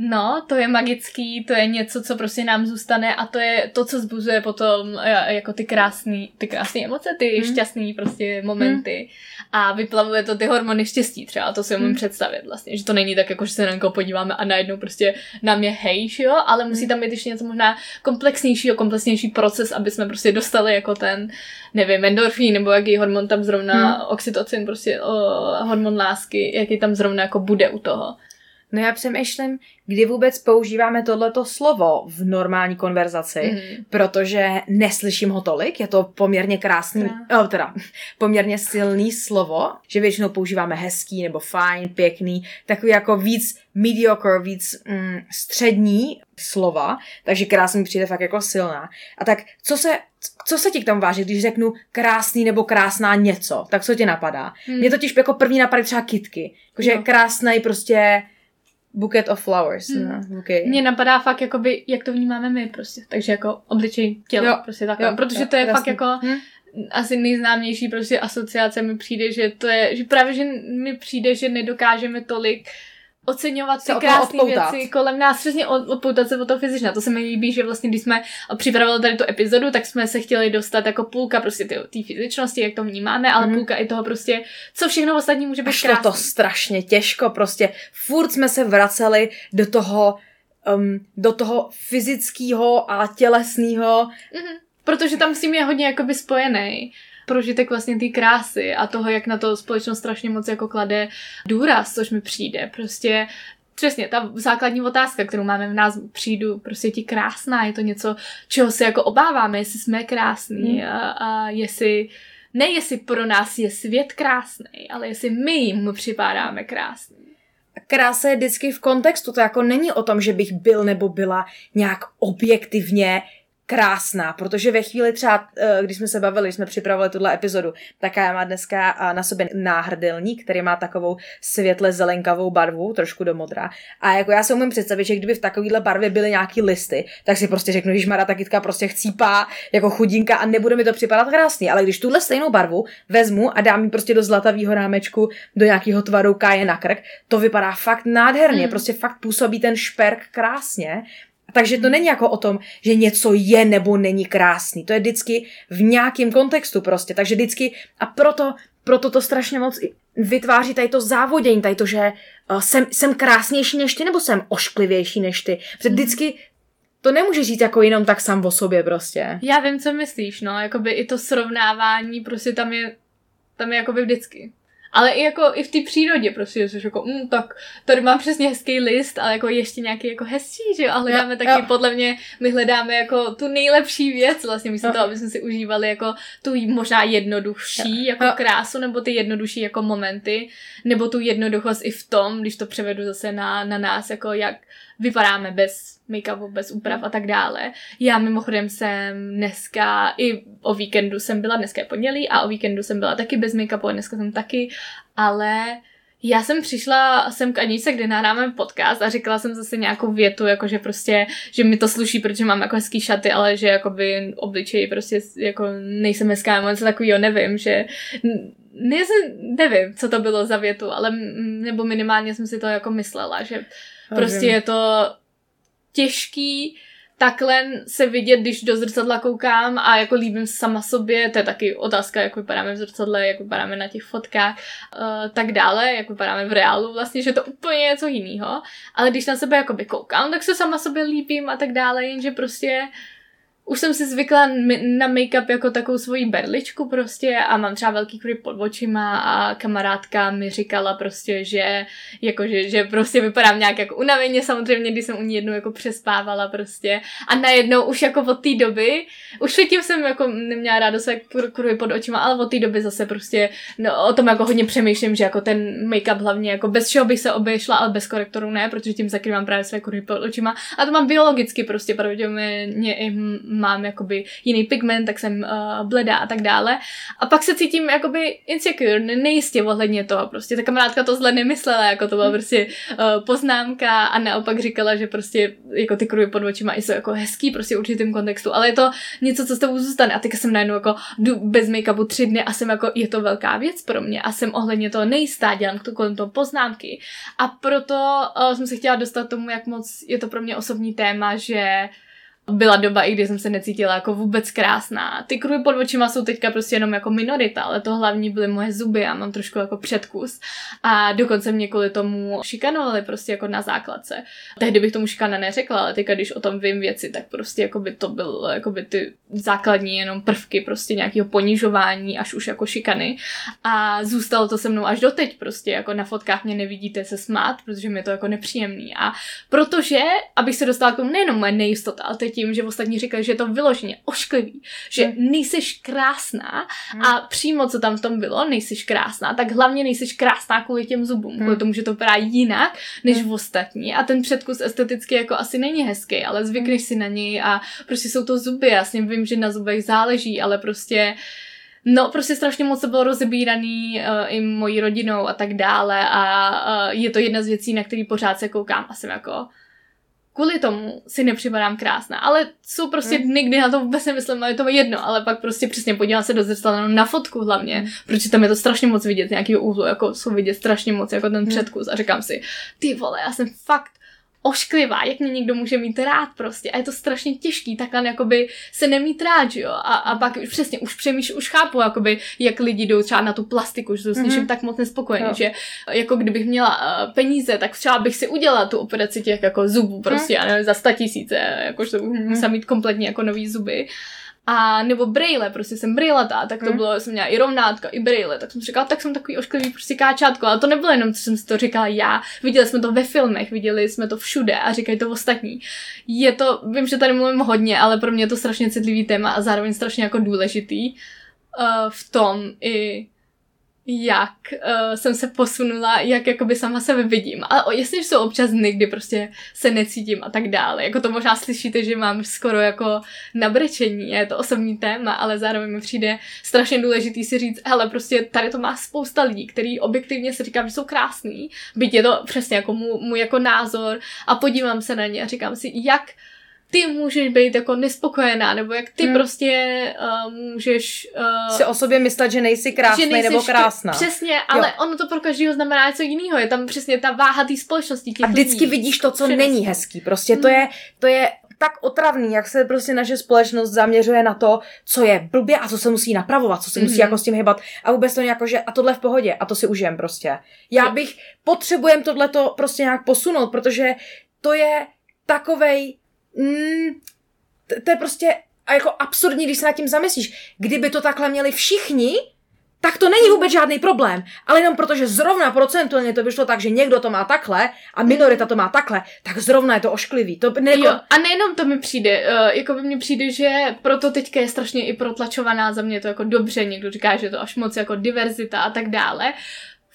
No, to je magický, to je něco, co prostě nám zůstane a to je to, co zbuzuje potom e, jako ty krásné ty krásné emoce, ty hmm. šťastné prostě momenty hmm. a vyplavuje to ty hormony štěstí třeba, to si umím hmm. představit vlastně, že to není tak jako, že se na někoho podíváme a najednou prostě nám je hejš, jo, ale musí hmm. tam být ještě něco možná komplexnějšího, komplexnější proces, aby jsme prostě dostali jako ten, nevím, endorfín nebo jaký hormon tam zrovna, hmm. oxytocin, prostě o, hormon lásky, jaký tam zrovna jako bude u toho. No já přemýšlím, kdy vůbec používáme tohleto slovo v normální konverzaci, mm. protože neslyším ho tolik, je to poměrně krásný, oh, teda poměrně silný slovo, že většinou používáme hezký nebo fajn, pěkný, takový jako víc mediocre, víc mm, střední slova, takže krásný přijde fakt jako silná. A tak co se, co se ti k tomu váží, když řeknu krásný nebo krásná něco, tak co ti napadá? Mm. Mně totiž jako první napadají třeba kitky, jakože no. krásný prostě Buket of flowers. Hmm. No, okay. Mně napadá fakt, jakoby, jak to vnímáme my prostě. Takže jako obličej tělo, jo. prostě takhle. Jo, Protože jo, to je jasný. fakt jako hmm? asi nejznámější prostě asociace mi přijde, že to je, že právě, že mi přijde, že nedokážeme tolik oceňovat ty krásné věci kolem nás, přesně odpoutat se od toho fyzična. To se mi líbí, že vlastně, když jsme připravili tady tu epizodu, tak jsme se chtěli dostat jako půlka prostě té fyzičnosti, jak to vnímáme, ale mm. půlka i toho prostě, co všechno ostatní může být krásné. to strašně těžko, prostě furt jsme se vraceli do toho, um, do toho fyzického a tělesného. Mm-hmm. Protože tam s tím je hodně jakoby spojený prožitek vlastně té krásy a toho, jak na to společnost strašně moc jako klade důraz, což mi přijde. Prostě Přesně, ta základní otázka, kterou máme v nás, přijdu prostě ti krásná, je to něco, čeho se jako obáváme, jestli jsme krásní hmm. a, a jestli, ne jestli pro nás je svět krásný, ale jestli my mu připadáme krásný. Krása je vždycky v kontextu, to jako není o tom, že bych byl nebo byla nějak objektivně krásná, protože ve chvíli třeba, eh, když jsme se bavili, když jsme připravili tuhle epizodu, tak já má dneska eh, na sobě náhrdelník, který má takovou světle zelenkavou barvu, trošku do modra. A jako já si umím představit, že kdyby v takovéhle barvě byly nějaký listy, tak si prostě řeknu, že Mara ta kytka prostě chcípá jako chudinka a nebude mi to připadat krásný. Ale když tuhle stejnou barvu vezmu a dám ji prostě do zlatavého rámečku, do nějakého tvaru káje na krk, to vypadá fakt nádherně, mm. prostě fakt působí ten šperk krásně takže to není jako o tom, že něco je nebo není krásný. To je vždycky v nějakém kontextu prostě. Takže vždycky, a proto, proto to strašně moc vytváří tady to závodění, tady to, že uh, jsem, jsem krásnější než ty, nebo jsem ošklivější než ty. Protože vždycky to nemůže říct jako jenom tak sám o sobě prostě. Já vím, co myslíš, no, jakoby i to srovnávání prostě tam je, tam je jakoby vždycky. Ale i jako i v té přírodě prostě, že jako, mm, tak tady mám přesně hezký list, ale jako ještě nějaký jako hezčí, že jo, a hledáme jo, taky, jo. podle mě, my hledáme jako tu nejlepší věc, vlastně místo toho, aby jsme si užívali jako tu možná jednodušší jako jo. krásu, nebo ty jednodušší jako momenty, nebo tu jednoduchost i v tom, když to převedu zase na, na nás, jako jak vypadáme bez make-upu, bez úprav a tak dále. Já mimochodem jsem dneska, i o víkendu jsem byla, dneska je pondělí a o víkendu jsem byla taky bez make-upu a dneska jsem taky, ale já jsem přišla sem k Anice, kde nahráme podcast a říkala jsem zase nějakou větu, jako že prostě, že mi to sluší, protože mám jako hezký šaty, ale že jakoby obličej prostě jako nejsem hezká, nebo něco takového, nevím, že ne, nevím, co to bylo za větu, ale nebo minimálně jsem si to jako myslela, že prostě je to těžký takhle se vidět, když do zrcadla koukám a jako líbím sama sobě, to je taky otázka, jak vypadáme v zrcadle, jak vypadáme na těch fotkách, uh, tak dále, jak vypadáme v reálu vlastně, že to úplně něco jiného, ale když na sebe jakoby koukám, tak se sama sobě líbím a tak dále, jenže prostě uh, už jsem si zvykla na make-up jako takovou svoji berličku prostě a mám třeba velký kruhy pod očima a kamarádka mi říkala prostě, že jako, že, že prostě vypadám nějak jako unaveně samozřejmě, když jsem u ní jednou jako přespávala prostě. A najednou už jako od té doby, už předtím jsem jako neměla rádo své kruhy pod očima, ale od té doby zase prostě no, o tom jako hodně přemýšlím, že jako ten make-up hlavně jako bez čeho bych se obešla, ale bez korektoru ne, protože tím zakrývám právě své kruhy pod očima. A to mám biologicky prostě pravděpodobně i mám jakoby jiný pigment, tak jsem uh, bledá a tak dále. A pak se cítím jakoby insecure, nejistě ohledně toho. Prostě ta kamarádka to zle nemyslela, jako to byla prostě uh, poznámka a naopak říkala, že prostě jako ty kruhy pod očima jsou jako hezký prostě v určitém kontextu, ale je to něco, co s tebou zůstane. A teďka jsem najednou jako jdu bez make-upu tři dny a jsem jako, je to velká věc pro mě a jsem ohledně toho nejistá, dělám to kolem toho poznámky. A proto uh, jsem se chtěla dostat tomu, jak moc je to pro mě osobní téma, že byla doba, i kdy jsem se necítila jako vůbec krásná. Ty kruhy pod očima jsou teďka prostě jenom jako minorita, ale to hlavní byly moje zuby a mám trošku jako předkus. A dokonce mě kvůli tomu šikanovali prostě jako na základce. Tehdy bych tomu šikana neřekla, ale teďka, když o tom vím věci, tak prostě jako by to bylo jako by ty základní jenom prvky prostě nějakého ponižování až už jako šikany. A zůstalo to se mnou až doteď prostě, jako na fotkách mě nevidíte se smát, protože mi je to jako nepříjemný. A protože, abych se dostala k tomu nejenom moje nejistota, ale teď tím, že ostatní říkají, že je to vyloženě ošklivý, že hmm. nejseš krásná hmm. a přímo co tam v tom bylo, nejseš krásná, tak hlavně nejseš krásná kvůli těm zubům, hmm. kvůli tomu, že to vypadá jinak než hmm. v ostatní a ten předkus esteticky jako asi není hezký, ale zvykneš hmm. si na něj a prostě jsou to zuby, já s vím, že na zubech záleží, ale prostě No, prostě strašně moc to bylo rozebíraný uh, i mojí rodinou a tak dále a uh, je to jedna z věcí, na který pořád se koukám a jsem jako, kvůli tomu si nepřipadám krásná, ale jsou prostě hmm. dny, kdy na to vůbec nemyslím, ale je to jedno, ale pak prostě přesně podívám se do zrcadla na fotku hlavně, hmm. protože tam je to strašně moc vidět, nějaký úhlu, jako jsou vidět strašně moc, jako ten hmm. předkus a říkám si, ty vole, já jsem fakt ošklivá, jak mě někdo může mít rád prostě. A je to strašně těžký, takhle jakoby se nemít rád, jo. A, a pak už přesně, už přemýšlím, už chápu, jakoby, jak lidi jdou třeba na tu plastiku, že to s mm-hmm. tak moc nespokojený, jo. že jako kdybych měla uh, peníze, tak třeba bych si udělala tu operaci těch jako zubů prostě, mm. já nevím, za sta tisíce, jakože bych mm. musela mít kompletně jako nový zuby. A nebo brejle, prostě jsem brejlatá, tak to hmm. bylo, jsem měla i rovnátka, i brejle, tak jsem říkala, tak jsem takový ošklivý prostě káčátko, ale to nebylo jenom, co jsem si to říkala já, viděli jsme to ve filmech, viděli jsme to všude a říkají to ostatní. Je to, vím, že tady mluvím hodně, ale pro mě je to strašně citlivý téma a zároveň strašně jako důležitý uh, v tom i jak uh, jsem se posunula, jak jakoby sama sebe vidím. A jestli jsou občas dny, kdy prostě se necítím a tak dále. Jako to možná slyšíte, že mám skoro jako nabrečení, je to osobní téma, ale zároveň mi přijde strašně důležitý si říct, hele, prostě tady to má spousta lidí, který objektivně se říkám, že jsou krásný, byť je to přesně jako můj, můj jako názor a podívám se na ně a říkám si, jak ty můžeš být jako nespokojená, nebo jak ty hmm. prostě uh, můžeš... Uh, si o sobě myslet, že nejsi krásný že nebo krásná. Přesně, ale jo. ono to pro každého znamená něco jiného. Je tam přesně ta váha té společnosti. A vždycky lidí. vidíš to, co Přenosí. není hezký. Prostě hmm. to je, to je tak otravný, jak se prostě naše společnost zaměřuje na to, co je blbě a co se musí napravovat, co se mm-hmm. musí mhm. jako s tím hybat a vůbec to jako, že a tohle v pohodě a to si užijem prostě. Já bych, potřebujem tohle to prostě nějak posunout, protože to je takovej mm, to je prostě a jako absurdní, když se nad tím zamyslíš. Kdyby to takhle měli všichni, tak to není vůbec žádný problém. Ale jenom protože zrovna procentuálně to vyšlo tak, že někdo to má takhle a minorita to má takhle, tak zrovna je to ošklivý. To ne, jo, a nejenom to mi přijde, uh, jako by mi přijde, že proto teďka je strašně i protlačovaná za mě to jako dobře, někdo říká, že to až moc jako diverzita a tak dále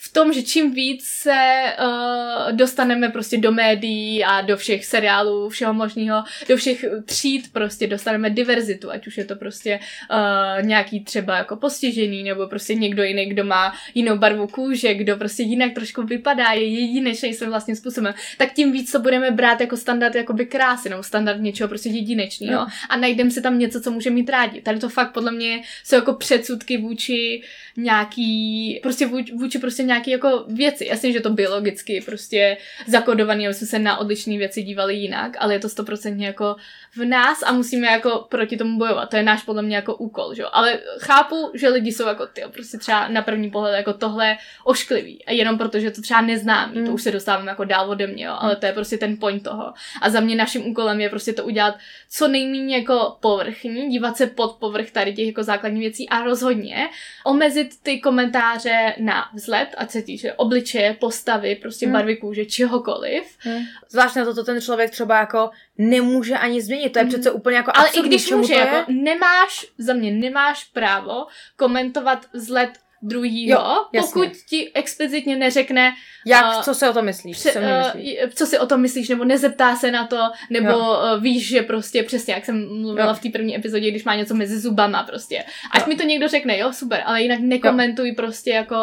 v tom, že čím víc se uh, dostaneme prostě do médií a do všech seriálů, všeho možného, do všech tříd prostě dostaneme diverzitu, ať už je to prostě uh, nějaký třeba jako postižený, nebo prostě někdo jiný, kdo má jinou barvu kůže, kdo prostě jinak trošku vypadá, je jedinečný svým vlastním způsobem, tak tím víc to budeme brát jako standard jakoby krásy, nebo standard něčeho prostě jedinečného no. a najdeme si tam něco, co může mít rádi. Tady to fakt podle mě jsou jako předsudky vůči nějaký, prostě vůči, vůči prostě nějaký jako věci. Jasně, že to biologicky prostě zakodovaný, aby jsme se na odlišné věci dívali jinak, ale je to stoprocentně jako v nás a musíme jako proti tomu bojovat. To je náš podle mě jako úkol, že Ale chápu, že lidi jsou jako ty, prostě třeba na první pohled jako tohle ošklivý. A jenom protože to třeba neznámý, mm. to už se dostáváme jako dál ode mě, jo? ale to je prostě ten point toho. A za mě naším úkolem je prostě to udělat co nejméně jako povrchní, dívat se pod povrch tady těch jako základních věcí a rozhodně omezit ty komentáře na vzhled, ať se týče obličeje, postavy, prostě mm. barvy kůže, čehokoliv. Mm. Zvlášť na to, to ten člověk třeba jako nemůže ani změnit. To je mm. přece úplně jako Ale i když může, jako nemáš, za mě nemáš právo komentovat vzhled druhýho, pokud ti explicitně neřekne... Jak, uh, co si o tom myslíš? Pře- co, myslíš? Uh, co si o tom myslíš, nebo nezeptá se na to, nebo uh, víš, že prostě přesně, jak jsem mluvila jo. v té první epizodě, když má něco mezi zubama prostě. Až jo. mi to někdo řekne, jo, super, ale jinak nekomentuj jo. prostě jako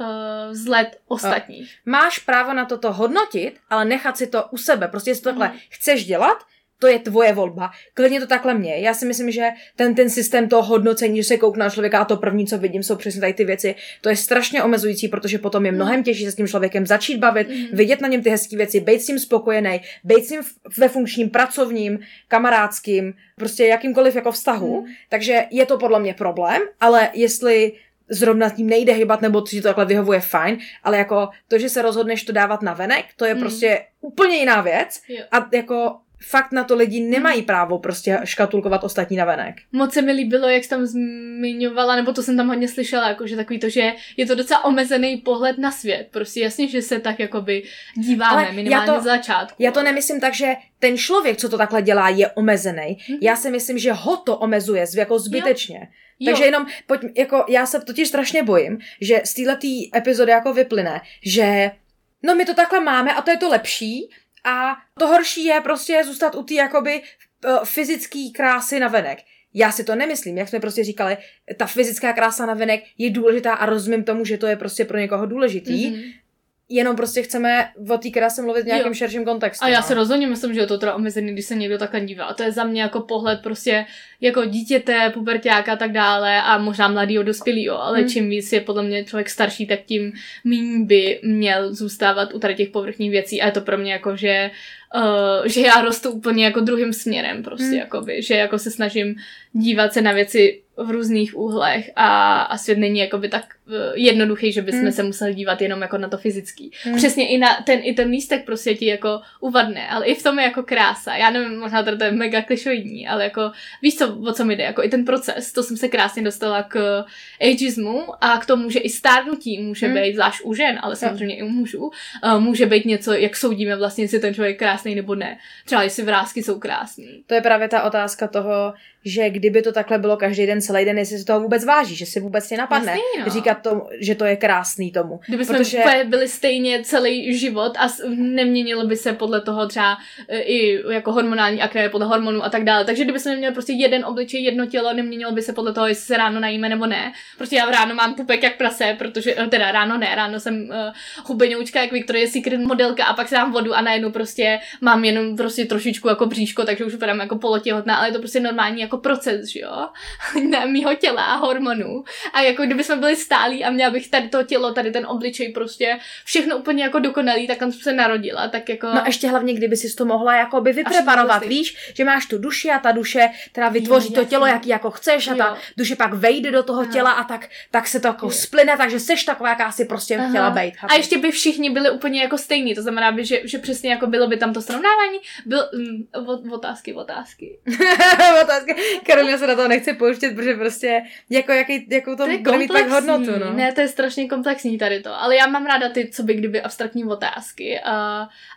uh, vzhled ostatních. Máš právo na toto hodnotit, ale nechat si to u sebe. Prostě jestli to takhle mm. chceš dělat, to je tvoje volba. Klidně to takhle mě. Já si myslím, že ten, ten systém toho hodnocení, že se koukne na člověka a to první, co vidím, jsou přesně tady ty věci, to je strašně omezující, protože potom je mnohem těžší se s tím člověkem začít bavit, mm. vidět na něm ty hezké věci, být s ním spokojený, být s ním ve funkčním, pracovním, kamarádským, prostě jakýmkoliv jako vztahu. Mm. Takže je to podle mě problém, ale jestli zrovna tím nejde hybat, nebo ti to takhle vyhovuje fajn, ale jako to, že se rozhodneš to dávat na venek, to je mm. prostě úplně jiná věc. Jo. A jako fakt na to lidi nemají právo prostě škatulkovat ostatní navenek. Moc se mi líbilo, jak jsi tam zmiňovala, nebo to jsem tam hodně slyšela, jako, že takový to, že je to docela omezený pohled na svět. Prostě jasně, že se tak jakoby díváme, Ale minimálně já to, začátku. Já to nemyslím tak, že ten člověk, co to takhle dělá, je omezený. Mm-hmm. Já si myslím, že ho to omezuje jako zbytečně. Jo. Takže jenom, pojď, jako já se totiž strašně bojím, že z této epizody jako vyplyne, že no my to takhle máme a to je to lepší, a to horší je prostě zůstat u té jakoby eh, fyzické krásy na venek. Já si to nemyslím, jak jsme prostě říkali, ta fyzická krása na venek je důležitá a rozumím tomu, že to je prostě pro někoho důležitý. Mm-hmm jenom prostě chceme o té kráse mluvit v nějakém jo. širším kontextu. A já no. se rozhodně myslím, že je to teda omezený, když se někdo takhle dívá. A to je za mě jako pohled prostě jako dítěte, pubertáka a tak dále a možná mladýho dospělýho, ale hmm. čím víc je podle mě člověk starší, tak tím méně by měl zůstávat u tady těch povrchních věcí a je to pro mě jako, že Uh, že já rostu úplně jako druhým směrem prostě, hmm. jakoby, že jako se snažím dívat se na věci v různých úhlech a, a svět není jakoby tak jednoduchý, že bychom hmm. se museli dívat jenom jako na to fyzický. Hmm. Přesně i na ten, i ten lístek prostě ti jako uvadne, ale i v tom je jako krása. Já nevím, možná to je mega klišoidní, ale jako víš co, o co mi jde, jako i ten proces, to jsem se krásně dostala k ageismu a k tomu, že i stárnutí může hmm. být, zvlášť u žen, ale samozřejmě hmm. i u mužů, uh, může být něco, jak soudíme vlastně, jestli ten člověk krásný nebo ne. Třeba jestli vrázky jsou krásný. To je právě ta otázka toho, že kdyby to takhle bylo každý den, celý den, jestli se toho vůbec váží, že si vůbec tě napadne Jasný, no. říkat to, že to je krásný tomu. Kdyby jsme protože... byli stejně celý život a neměnilo by se podle toho třeba e, i jako hormonální akné podle hormonů a tak dále. Takže kdyby jsme měli prostě jeden obličej, jedno tělo, neměnilo by se podle toho, jestli se ráno najíme nebo ne. Prostě já v ráno mám pupek jak prase, protože e, teda ráno ne, ráno jsem uh, hubeňoučka jak Victoria's Secret modelka a pak se dám vodu a najednou prostě mám jenom prostě trošičku jako bříško, takže už vypadám jako polotěhotná, ale je to prostě normální jako proces, že jo, na mýho těla a hormonů. A jako kdyby jsme byli stálí a měla bych tady to tělo, tady ten obličej prostě všechno úplně jako dokonalý, tak tam jsem se narodila, tak jako... No ještě hlavně, kdyby si to mohla jako by vypreparovat, víš, že máš tu duši a ta duše teda vytvoří jo, to tělo, jaký jako chceš a ta jo. duše pak vejde do toho těla a tak, tak se to jako jo. splyne, takže seš taková, jaká si prostě Aha. chtěla být. A ještě by všichni byli úplně jako stejní, to znamená, by, že, že přesně jako bylo by tam to srovnávání, byl, um, otázky, otázky. otázky. Karolina se na to nechce pouštět, protože prostě jako, jaký, jakou to, To bude mít pak komplexní. No. Ne, to je strašně komplexní tady to. Ale já mám ráda ty, co by kdyby abstraktní otázky. Uh,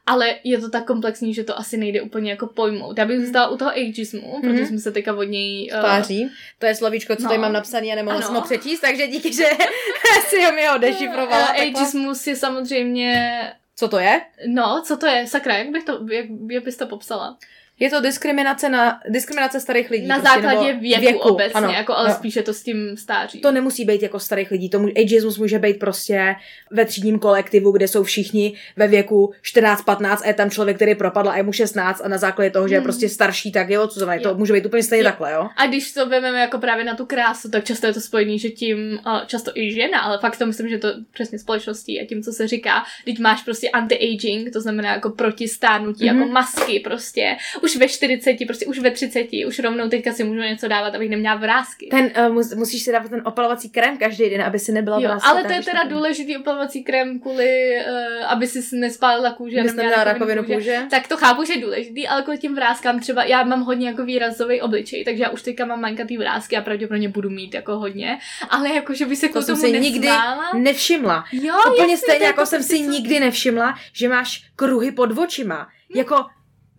ale je to tak komplexní, že to asi nejde úplně jako pojmout. Já bych zůstala u toho ageismu, Mhm. protože jsme se teďka od něj... Uh, Páří. To je slovíčko, co no. tady mám napsaný a nemohla Ano. jsem ho přečíst, takže díky, že si ho mi ho dešifrovala. uh, ageismus je samozřejmě... Co to je? No, co to je? Sakra, jak, bych to, jak, jak bys to popsala? Je to diskriminace na diskriminace starých lidí. Na prostě, základě věku, věku obecně, ano, jako, ale jo. spíše to s tím stáří. To nemusí být jako starých lidí, to může, ageismus může být prostě ve třídním kolektivu, kde jsou všichni ve věku 14-15 a je tam člověk, který propadl a je mu 16 a na základě toho, že je Hmm. prostě starší, tak je odsuzovaný. Jo. To může být úplně stejně takhle, jo? A když to vezmeme jako právě na tu krásu, tak často je to spojený, že tím, často i žena, ale fakt to myslím, že to přesně společností a tím, co se říká, teď máš prostě anti-aging, to znamená jako proti stárnutí, Mhm. jako masky prostě, už ve 40, prostě už ve 30, už rovnou teďka si můžu něco dávat, abych neměla vrázky. Ten, uh, mus, musíš si dávat ten opalovací krém každý den, aby si nebyla Jo, vráská, ale to je teda důležitý opalovací krém kvůli, uh, aby si nespálila kůži. a Abys neměla rakovinu kůže. Tak to chápu, že je důležitý, ale kvůli těm vrázkám třeba, já mám hodně jako výrazový obličej, takže já už teďka mám mankatý vrázky a pravděpodobně budu mít jako hodně, ale jako, že by se To jsem tomu si nikdy nesmála. nevšimla. Jo, Úplně jasně, stejně jako to jsem si co- nikdy nevšimla, že máš kruhy pod očima. Jako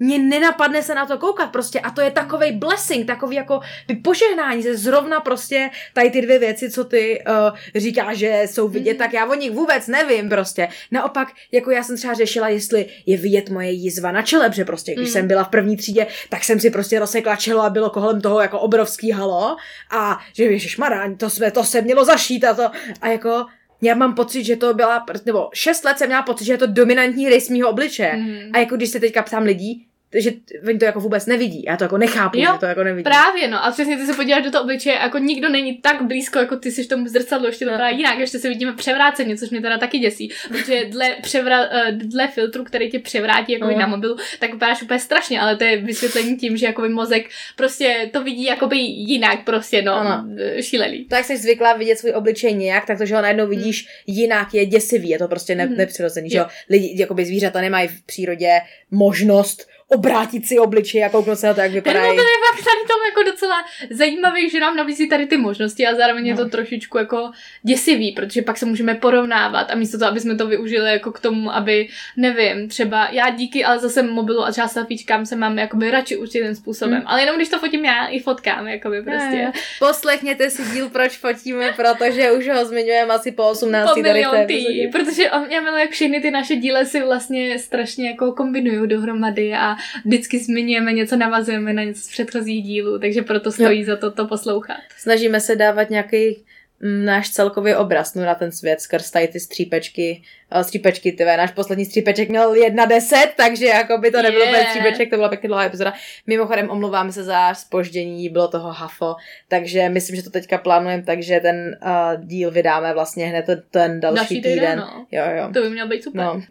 mě nenapadne se na to koukat prostě a to je takový blessing, takový jako by požehnání, že zrovna prostě tady ty dvě věci, co ty uh, říkáš, že jsou vidět, Mhm. tak já o nich vůbec nevím prostě. Naopak, jako já jsem třeba řešila, jestli je vidět moje jízva na čele, protože prostě když Mm. jsem byla v první třídě, tak jsem si prostě rozsekla čelo a bylo kolem toho jako obrovský halo a že ježišmarja, to, jsme, to se mělo zašít a to a jako já mám pocit, že to byla, nebo šest let jsem měla pocit, že je to dominantní rys mýho obličeje. Mhm. A jako když se teďka ptám lidí, že oni to jako vůbec nevidí. Já to jako nechápu, Jo, že to jako nevidí. Právě, no. A přesně ty se podíváš do toho obličeje, jako nikdo není tak blízko, jako ty jsi v tom zrcadlu, ještě to No. vypadá jinak, ještě se vidíme převráceně, což mě teda taky děsí. Protože dle, převra, eh, dle filtru, který tě převrátí jako No. na mobilu, tak vypadáš úplně strašně, ale to je vysvětlení tím, že jakoby mozek prostě to vidí jakoby jinak, prostě, no, Ano. šílený. To, jak jsi zvyklá vidět svůj obličej nějak, tak to, že ho najednou vidíš jinak, je děsivý, je to prostě ne- Mhm. nepřirozený, že Jo. jo. Lidi, jakoby zvířata nemají v přírodě možnost obrátit si obličej a kouknout se na to, jak Ten vypadají. mobil je fakt tady tomu jako docela zajímavý, že nám nabízí tady ty možnosti a zároveň je No. to trošičku jako děsivý, protože pak se můžeme porovnávat a místo toho, aby jsme to využili jako k tomu, aby, nevím, třeba já díky ale zase mobilu a třeba selfiečkám se mám jakoby radši určitým způsobem, Hmm. ale jenom když to fotím já i fotkám, jakoby prostě. Ne. Poslechněte si díl, proč fotíme, protože už ho zmiňujeme asi po 18. Po tady tý, protože on, já miluji, jak všechny ty naše díly si vlastně strašně jako kombinují dohromady a vždycky zmiňujeme něco, navazujeme na něco z předchozích dílů, takže proto stojí za to to poslouchat. Snažíme se dávat nějaký mm, náš celkový obraz no, na ten svět skrz tady ty střípečky. A střípečky, ty náš poslední střípeček měl 1.10, takže jako by to nebylo yeah. střípeček, to byla pěkně dlouhá epizoda. Mimochodem omlouváme se za spoždění, bylo toho hafo, takže myslím, že to teďka plánujeme, takže ten uh, díl vydáme vlastně hned ten, ten další, Další týden. týden, no. Jo, jo. To by mělo být super. No.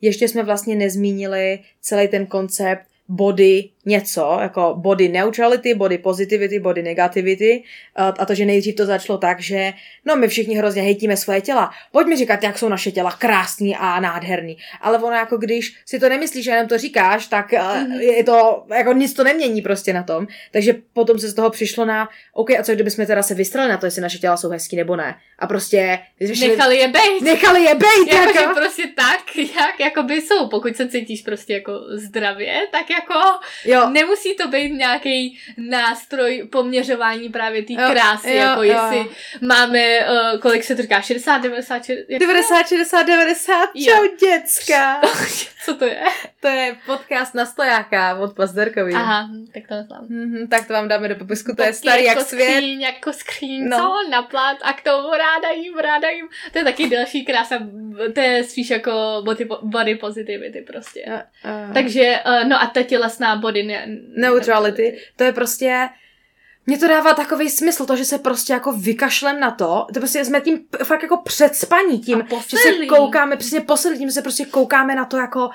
Ještě jsme vlastně nezmínili celý ten koncept body něco, jako body neutrality, body positivity, body negativity a, a to, že nejdřív to začalo tak, že no my všichni hrozně hejtíme svoje těla, pojďme říkat, jak jsou naše těla krásný a nádherný, ale ono jako když si to nemyslíš a jenom to říkáš, tak mm-hmm. je to, jako nic to nemění prostě na tom, takže potom se z toho přišlo na, OK, a co kdybychom teda se vystrali na to, jestli naše těla jsou hezký nebo ne a prostě Nechali je bejt. nechali je bejt, Jako, že jako. prostě tak, jak jakoby jsou. Pokud se cítíš prostě jako zdravě, tak jako Jo, nemusí to být nějaký nástroj poměřování právě té Jo, krásy, jo, jako jo. jestli máme, uh, kolik se to říká, 60, 90, 60, 90, 60, 90, Jo. čau děcka. co to je? To je podcast na stojáka od Pazderkový. Aha, tak to neznám. Mhm, tak to vám dáme do popisku, to je Taky starý jak jako svět. Skříň, jako skříň, No. co? Na plat a k tomu ráda jim, ráda jim. To je taky další krása, to je spíš jako body, body positivity prostě. Uh, Takže, uh, no a ta tělesná body ne, neutrality, to je prostě mně to dává takový smysl, to, že se prostě jako vykašlem na to, to prostě jsme tím fakt jako předspaní, tím, že se koukáme, přesně posedlí, tím se prostě koukáme na to jako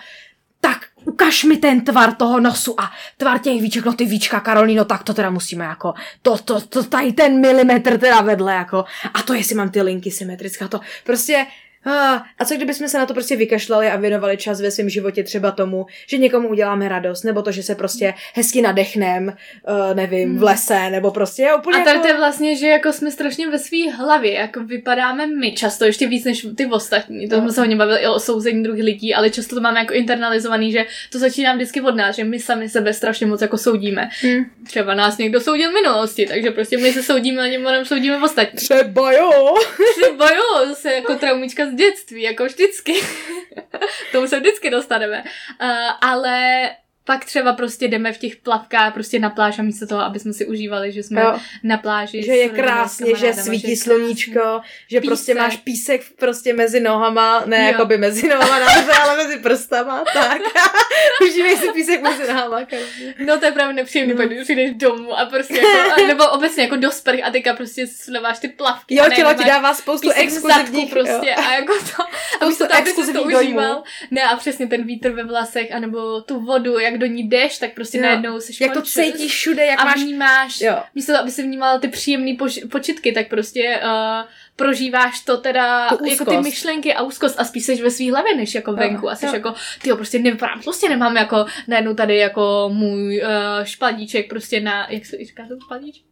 tak ukaž mi ten tvar toho nosu a tvar těch víček, no ty víčka, Karolíno, tak to teda musíme jako, to, to, to tady ten milimetr teda vedle jako, a to jestli mám ty linky symetrická, to prostě, Ah, a co kdybychom se na to prostě vykašlali a věnovali čas ve svém životě třeba tomu, že někomu uděláme radost, nebo to, že se prostě hezky nadechnem, uh, nevím, v lese, nebo prostě úplně A tady jako... to je vlastně, že jako jsme strašně ve své hlavě, jako vypadáme my často ještě víc než ty ostatní. To No. jsme se hodně bavili i o souzení druhých lidí, ale často to máme jako internalizovaný, že to začíná vždycky od nás, že my sami sebe strašně moc jako soudíme. Hm. Třeba nás někdo soudil v minulosti, takže prostě my se soudíme a něm soudíme ostatní. Třeba jo. Třeba jo, zase jako traumička z dětství, jako vždycky. Tomu se vždycky dostaneme. Uh, ale pak třeba prostě jdeme v těch plavkách prostě na pláž a místo toho, aby jsme si užívali, že jsme jo. na pláži. Že je krásně, že svítí je sluníčko, že prostě Písek. máš písek prostě mezi nohama, ne Jo. jako by mezi nohama nahoře, ale mezi prstama, tak. Užívej si písek mezi nohama. každý. No to je právě nepříjemný, No. no. když přijdeš domů a prostě jako, nebo obecně jako do sprch a teďka prostě sleváš ty plavky. Jo, ne, tělo ti dává spoustu exkluzivních, prostě jo. a jako to, aby to dojmů. užíval. Ne a přesně ten vítr ve vlasech, anebo tu vodu, jak do ní jdeš, tak prostě Jo. najednou jsi Jak to cítíš všude, jak a máš... vnímáš, Jo. místo aby si vnímala ty příjemné pož- počitky, tak prostě uh, prožíváš to teda Tu jako ty myšlenky a úzkost a spíš seš ve svý hlavě, než jako Jo, venku a jsi jo. jako, ty prostě nevypadám, prostě nemám jako najednou tady jako můj uh, špadíček prostě na, jak se říká to špadíček?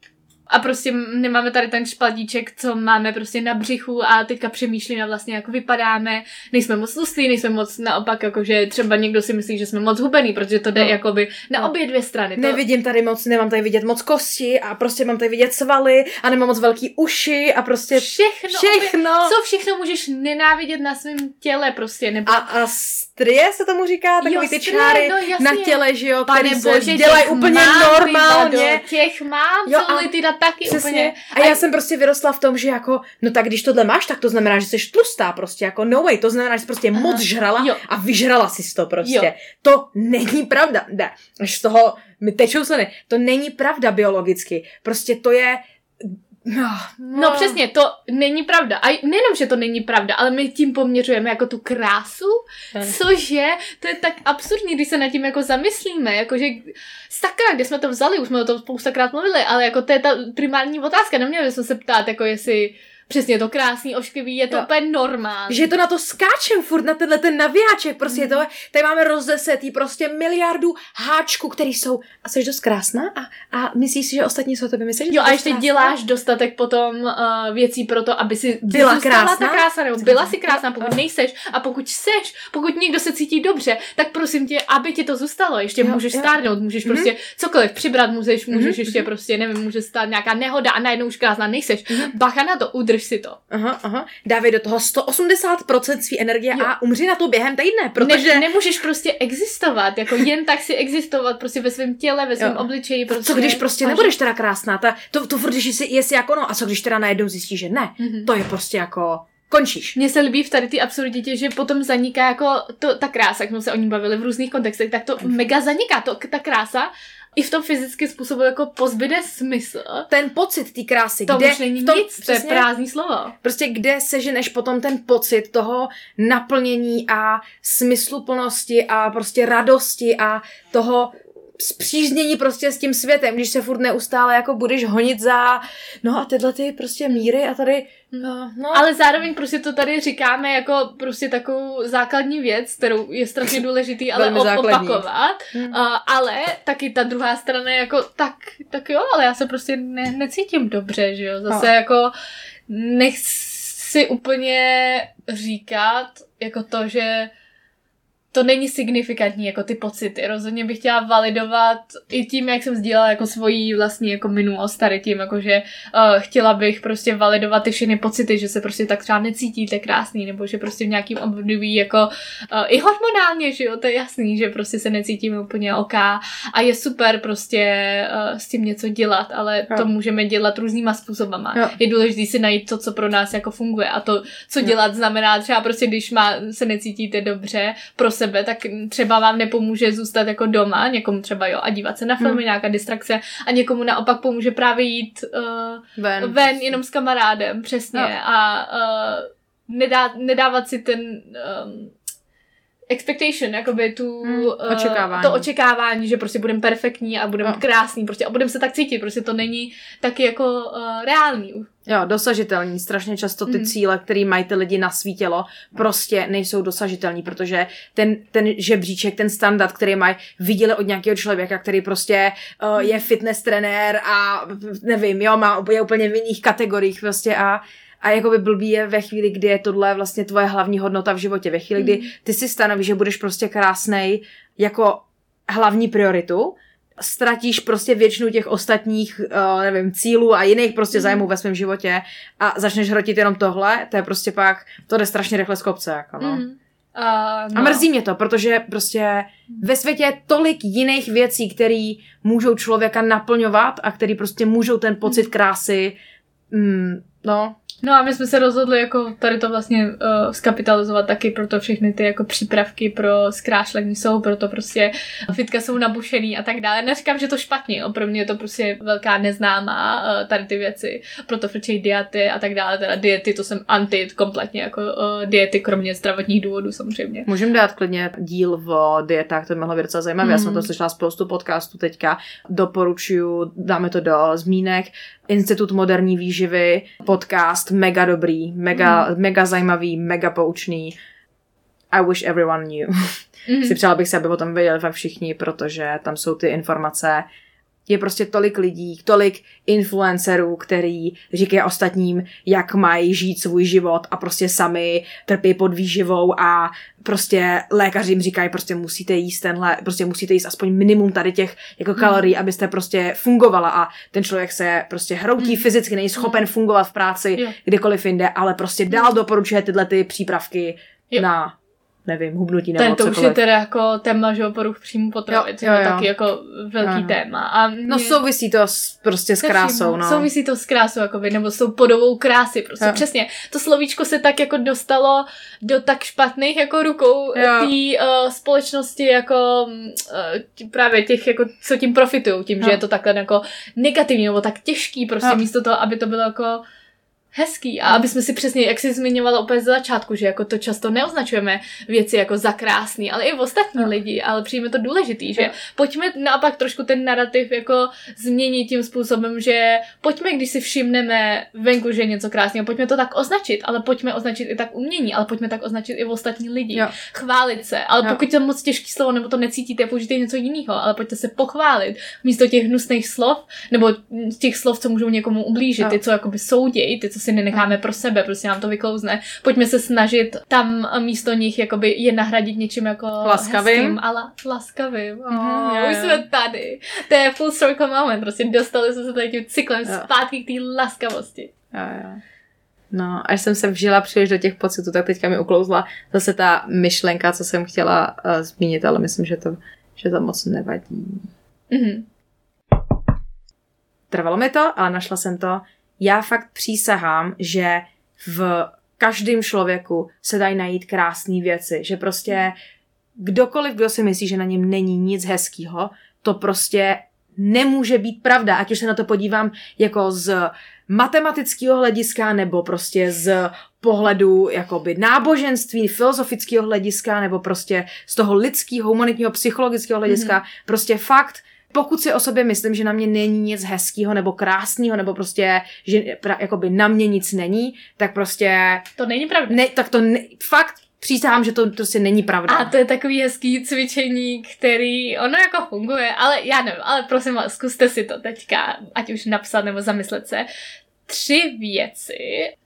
A prostě nemáme tady ten špadíček, co máme prostě na břichu a teďka přemýšlíme vlastně, jak vypadáme. Nejsme moc tlustý, nejsme moc naopak, jakože třeba někdo si myslí, že jsme moc hubený, protože to jde No. jakoby na No. obě dvě strany. To, Nevidím tady moc, nemám tady vidět moc kosti a prostě mám tady vidět svaly a nemám moc velký uši a prostě všechno, všechno. co všechno můžeš nenávidět na svém těle prostě, nebo... A, a strie se tomu říká, takový Jo, ty strie, čáry no jasně. na těle, že jo, Pane který bože, dělají úplně mám, normálně. Vado, těch mám, Jo, jo, a- ty taky Přesně. úplně. A já jsem prostě vyrostla v tom, že jako, no tak když tohle máš, tak to znamená, že jsi tlustá prostě, jako no way, to znamená, že jsi prostě Aha. moc žrala Jo. a vyžrala si to prostě. Jo. To není pravda. Ne, až z toho mi tečou sliny. To není pravda biologicky. Prostě to je... No, No. přesně, to není pravda. A nejenom, že to není pravda, ale my tím poměřujeme jako tu krásu, cože, to je tak absurdní, když se nad tím jako zamyslíme, jakože sakra, kde jsme to vzali, už jsme o tom spoustakrát mluvili, ale jako to je ta primární otázka, neměli jsme se ptát, jako jestli přesně to krásný, ošklivý, je to Jo. úplně normální. Že to na to skáčem furt, na tenhle ten navijáček, prostě to, tady máme rozdesetý prostě miliardu háčků, který jsou, a jsi dost krásná a, a myslíš si, že ostatní jsou tebe myslí, že Jo, a ještě krásná? děláš dostatek potom uh, věcí pro to, aby si Byla krásná? ta krása, nebo byla si krásná, pokud nejseš. A pokud seš, pokud někdo se cítí dobře, tak prosím tě, aby ti to zůstalo. Ještě Jo, můžeš jo. stárnout, můžeš Mhm. prostě cokoliv přibrat, můžeš, můžeš Mhm, ještě prostě, nevím, může stát nějaká nehoda a najednou už krásná nejseš. Bacha na to, udrž si to. Aha, aha. Dávej do toho 180% své energie Jo. a umři na to během týdne, protože... Ne, nemůžeš prostě existovat, jako jen tak si existovat prostě ve svém těle, ve svém obličeji. Prostě, co když prostě nebudeš teda krásná? Ta, to, to furt, když jsi, jestli jako no, a co když teda najednou zjistíš, že ne? Mhm. To je prostě jako, končíš. Mně se líbí v tady ty absurditě, že potom zaniká jako to, ta krása, jak jsme se o ní bavili v různých kontextech, tak to mega zaniká, to, ta krása i v tom fyzickém způsobu jako pozbyde smysl. Ten pocit té krásy, To kde už není v tom, nic, to je přesně, prázdný slovo. prostě kde seženeš potom ten pocit toho naplnění a smysluplnosti a prostě radosti a toho zpříznění prostě s tím světem, když se furt neustále jako budeš honit za no a tyhle ty prostě míry a tady no, no. Ale zároveň prostě to tady říkáme jako prostě takovou základní věc, kterou je strašně důležitý ale op- základní. opakovat. Hmm. Uh, ale taky ta druhá strana je jako tak, tak jo, ale já se prostě ne, necítím dobře, že jo. Zase No. jako nechci úplně říkat jako to, že to není signifikantní, jako ty pocity. Rozhodně bych chtěla validovat i tím, jak jsem sdílela jako svoji vlastní jako minulost tady tím, jako že uh, chtěla bych prostě validovat ty všechny pocity, že se prostě tak třeba necítíte krásný, nebo že prostě v nějakým období jako uh, i hormonálně, že jo, to je jasný, že prostě se necítíme úplně OK a je super prostě uh, s tím něco dělat, ale Jo. to můžeme dělat různýma způsobama. Jo. Je důležité si najít to, co pro nás jako funguje a to, co Jo. dělat znamená třeba prostě, když má, se necítíte dobře pro sebe, tak třeba vám nepomůže zůstat jako doma, někomu třeba jo a dívat se na filmy, Hmm. nějaká distrakce a někomu naopak pomůže právě jít uh, ven. ven jenom s kamarádem, přesně Jo. a uh, nedá, nedávat si ten um, expectation, jakoby tu, Hmm, eh, očekávání. to očekávání, že prostě budeme perfektní a budeme Jo. krásný, prostě a budeme se tak cítit, prostě to není taky jako uh, reálný. Jo, dosažitelný. Strašně často ty Mhm. cíle, které mají ty lidi na svítilo, prostě nejsou dosažitelný, protože ten, ten žebříček, ten standard, který mají, viděli od nějakého člověka, který prostě uh, je fitness trenér a nevím, jo, má, je úplně v jiných kategoriích prostě a a jakoby blbý je ve chvíli, kdy je tohle vlastně tvoje hlavní hodnota v životě. Ve chvíli, kdy Mhm. ty si stanovíš, že budeš prostě krásnej jako hlavní prioritu, ztratíš prostě většinu těch ostatních, uh, nevím, cílů a jiných prostě Mhm. zájmů ve svém životě a začneš hrotit jenom tohle, to je prostě pak, to jde strašně rychle z kopce, jako no. Mm. Uh, A mrzí mě to, protože prostě ve světě je tolik jiných věcí, které můžou člověka naplňovat a které prostě můžou ten pocit krásy, mm, no, No a my jsme se rozhodli jako tady to vlastně uh, skapitalizovat taky, proto všechny ty jako přípravky pro zkrášlení jsou, proto prostě fitka jsou nabušený a tak dále. Neříkám, že to špatně, pro mě je to prostě velká neznámá uh, tady ty věci, proto frčejí diety a tak dále, teda diety, to jsem anti kompletně jako uh, diety, kromě zdravotních důvodů samozřejmě. Můžeme dát klidně díl v dietách, to by mohlo být docela zajímavé. Mm. Já jsem Mhm. to slyšela spoustu podcastů teďka. Doporučuju, dáme to do zmínek. Institut moderní výživy, podcast, mega dobrý, mega, mm. mega zajímavý, mega poučný. I wish everyone knew. Mm. Si přála bych se, aby o tom věděli všichni, protože tam jsou ty informace. Je prostě tolik lidí, tolik influencerů, který říkají ostatním, jak mají žít svůj život a prostě sami trpí pod výživou a prostě lékaři jim říkají, prostě musíte jíst tenhle, prostě musíte jíst aspoň minimum tady těch jako kalorií, abyste prostě fungovala a ten člověk se prostě hroutí Mm. fyzicky, není schopen fungovat v práci kdekoliv jinde, ale prostě dál doporučuje tyhle ty přípravky Jo. na nevím, hubnutí Ten nebo to už je teda jako téma, že jo, poruch příjmu potravy, Jo, to jo, je jo. taky jako velký Ano. téma. A No mě- souvisí to s, prostě s krásou, no. Souvisí to s krásou, jakoby, nebo s tou podobou krásy, prostě. Jo. Přesně. To slovíčko se tak jako dostalo do tak špatných jako rukou Jo. té uh, společnosti, jako uh, právě těch, jako, co tím profitují, tím, Jo. že je to takhle jako negativní, nebo tak těžký, prostě Jo. místo toho, aby to bylo jako hezký a aby jsme si přesně, jak jsi zmiňovala úplně z začátku, že jako to často neoznačujeme věci jako za krásný, ale i v ostatní Jo. lidi, ale přijme to důležitý, že Jo. pojďme naopak trošku ten narrativ jako změnit tím způsobem, že pojďme, když si všimneme venku, že je něco krásného, pojďme to tak označit, ale pojďme označit i tak umění, ale pojďme tak označit i v ostatní lidi. Jo. Chválit se, ale Jo. pokud to moc těžký slovo nebo to necítíte, použijte něco jiného, ale pojďte se pochválit místo těch hnusných slov nebo těch slov, co můžou někomu ublížit, Jo. ty, co jakoby soudějí, ty, co si nenecháme pro sebe, prostě nám to vyklouzne. Pojďme se snažit tam místo nich jakoby je nahradit něčím jako Laskavým. hezkým, ale laskavým. Oh, Mhm, jo, už jsme tady. To je full circle moment, prostě dostali jsme se tady tím cyklem Jo. zpátky k té laskavosti. Jo, jo. No, až jsem se vžila příliš do těch pocitů, tak teďka mi uklouzla zase ta myšlenka, co jsem chtěla uh, zmínit, ale myslím, že to, že to moc nevadí. Mhm. Trvalo mi to, ale našla jsem to. Já fakt přísahám, že v každém člověku se dají najít krásné věci, že prostě kdokoliv, kdo si myslí, že na něm není nic hezkého, to prostě nemůže být pravda, ať už se na to podívám jako z matematického hlediska, nebo prostě z pohledu jakoby náboženství, filozofického hlediska, nebo prostě z toho lidského, humanitního, psychologického hlediska. Mm-hmm. Prostě fakt, pokud si o sobě myslím, že na mě není nic hezkého nebo krásného, nebo prostě, že pra, jakoby na mě nic není, tak prostě, To není pravda. ne, tak to ne, fakt přísahám, že to prostě není pravda. A to je takový hezký cvičení, který, ono jako funguje, ale já nevím, ale prosím vás, zkuste si to teďka, ať už napsat nebo zamyslet se. Tři věci,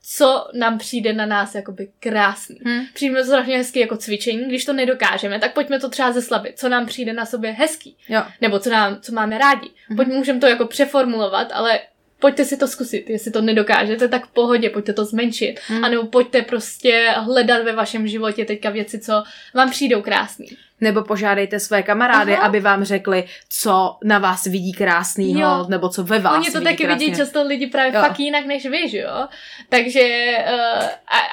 co nám přijde na nás jakoby krásný. Hm. Přijde to strašně hezký jako cvičení, když to nedokážeme, tak pojďme to třeba zeslabit, co nám přijde na sobě hezký, Jo. nebo co, nám, co máme rádi. Mhm. Pojďme, můžeme to jako přeformulovat, ale pojďte si to zkusit, jestli to nedokážete, tak v pohodě, pojďte to zmenšit. Hm. A nebo pojďte prostě hledat ve vašem životě teďka věci, co vám přijdou krásný. Nebo požádejte své kamarády, Aha. aby vám řekli, co na vás vidí krásnýho, Jo. nebo co ve vás Oni to vidí taky vidí krásnýho. často lidi právě Jo. fakt jinak než vy, že jo? Takže uh,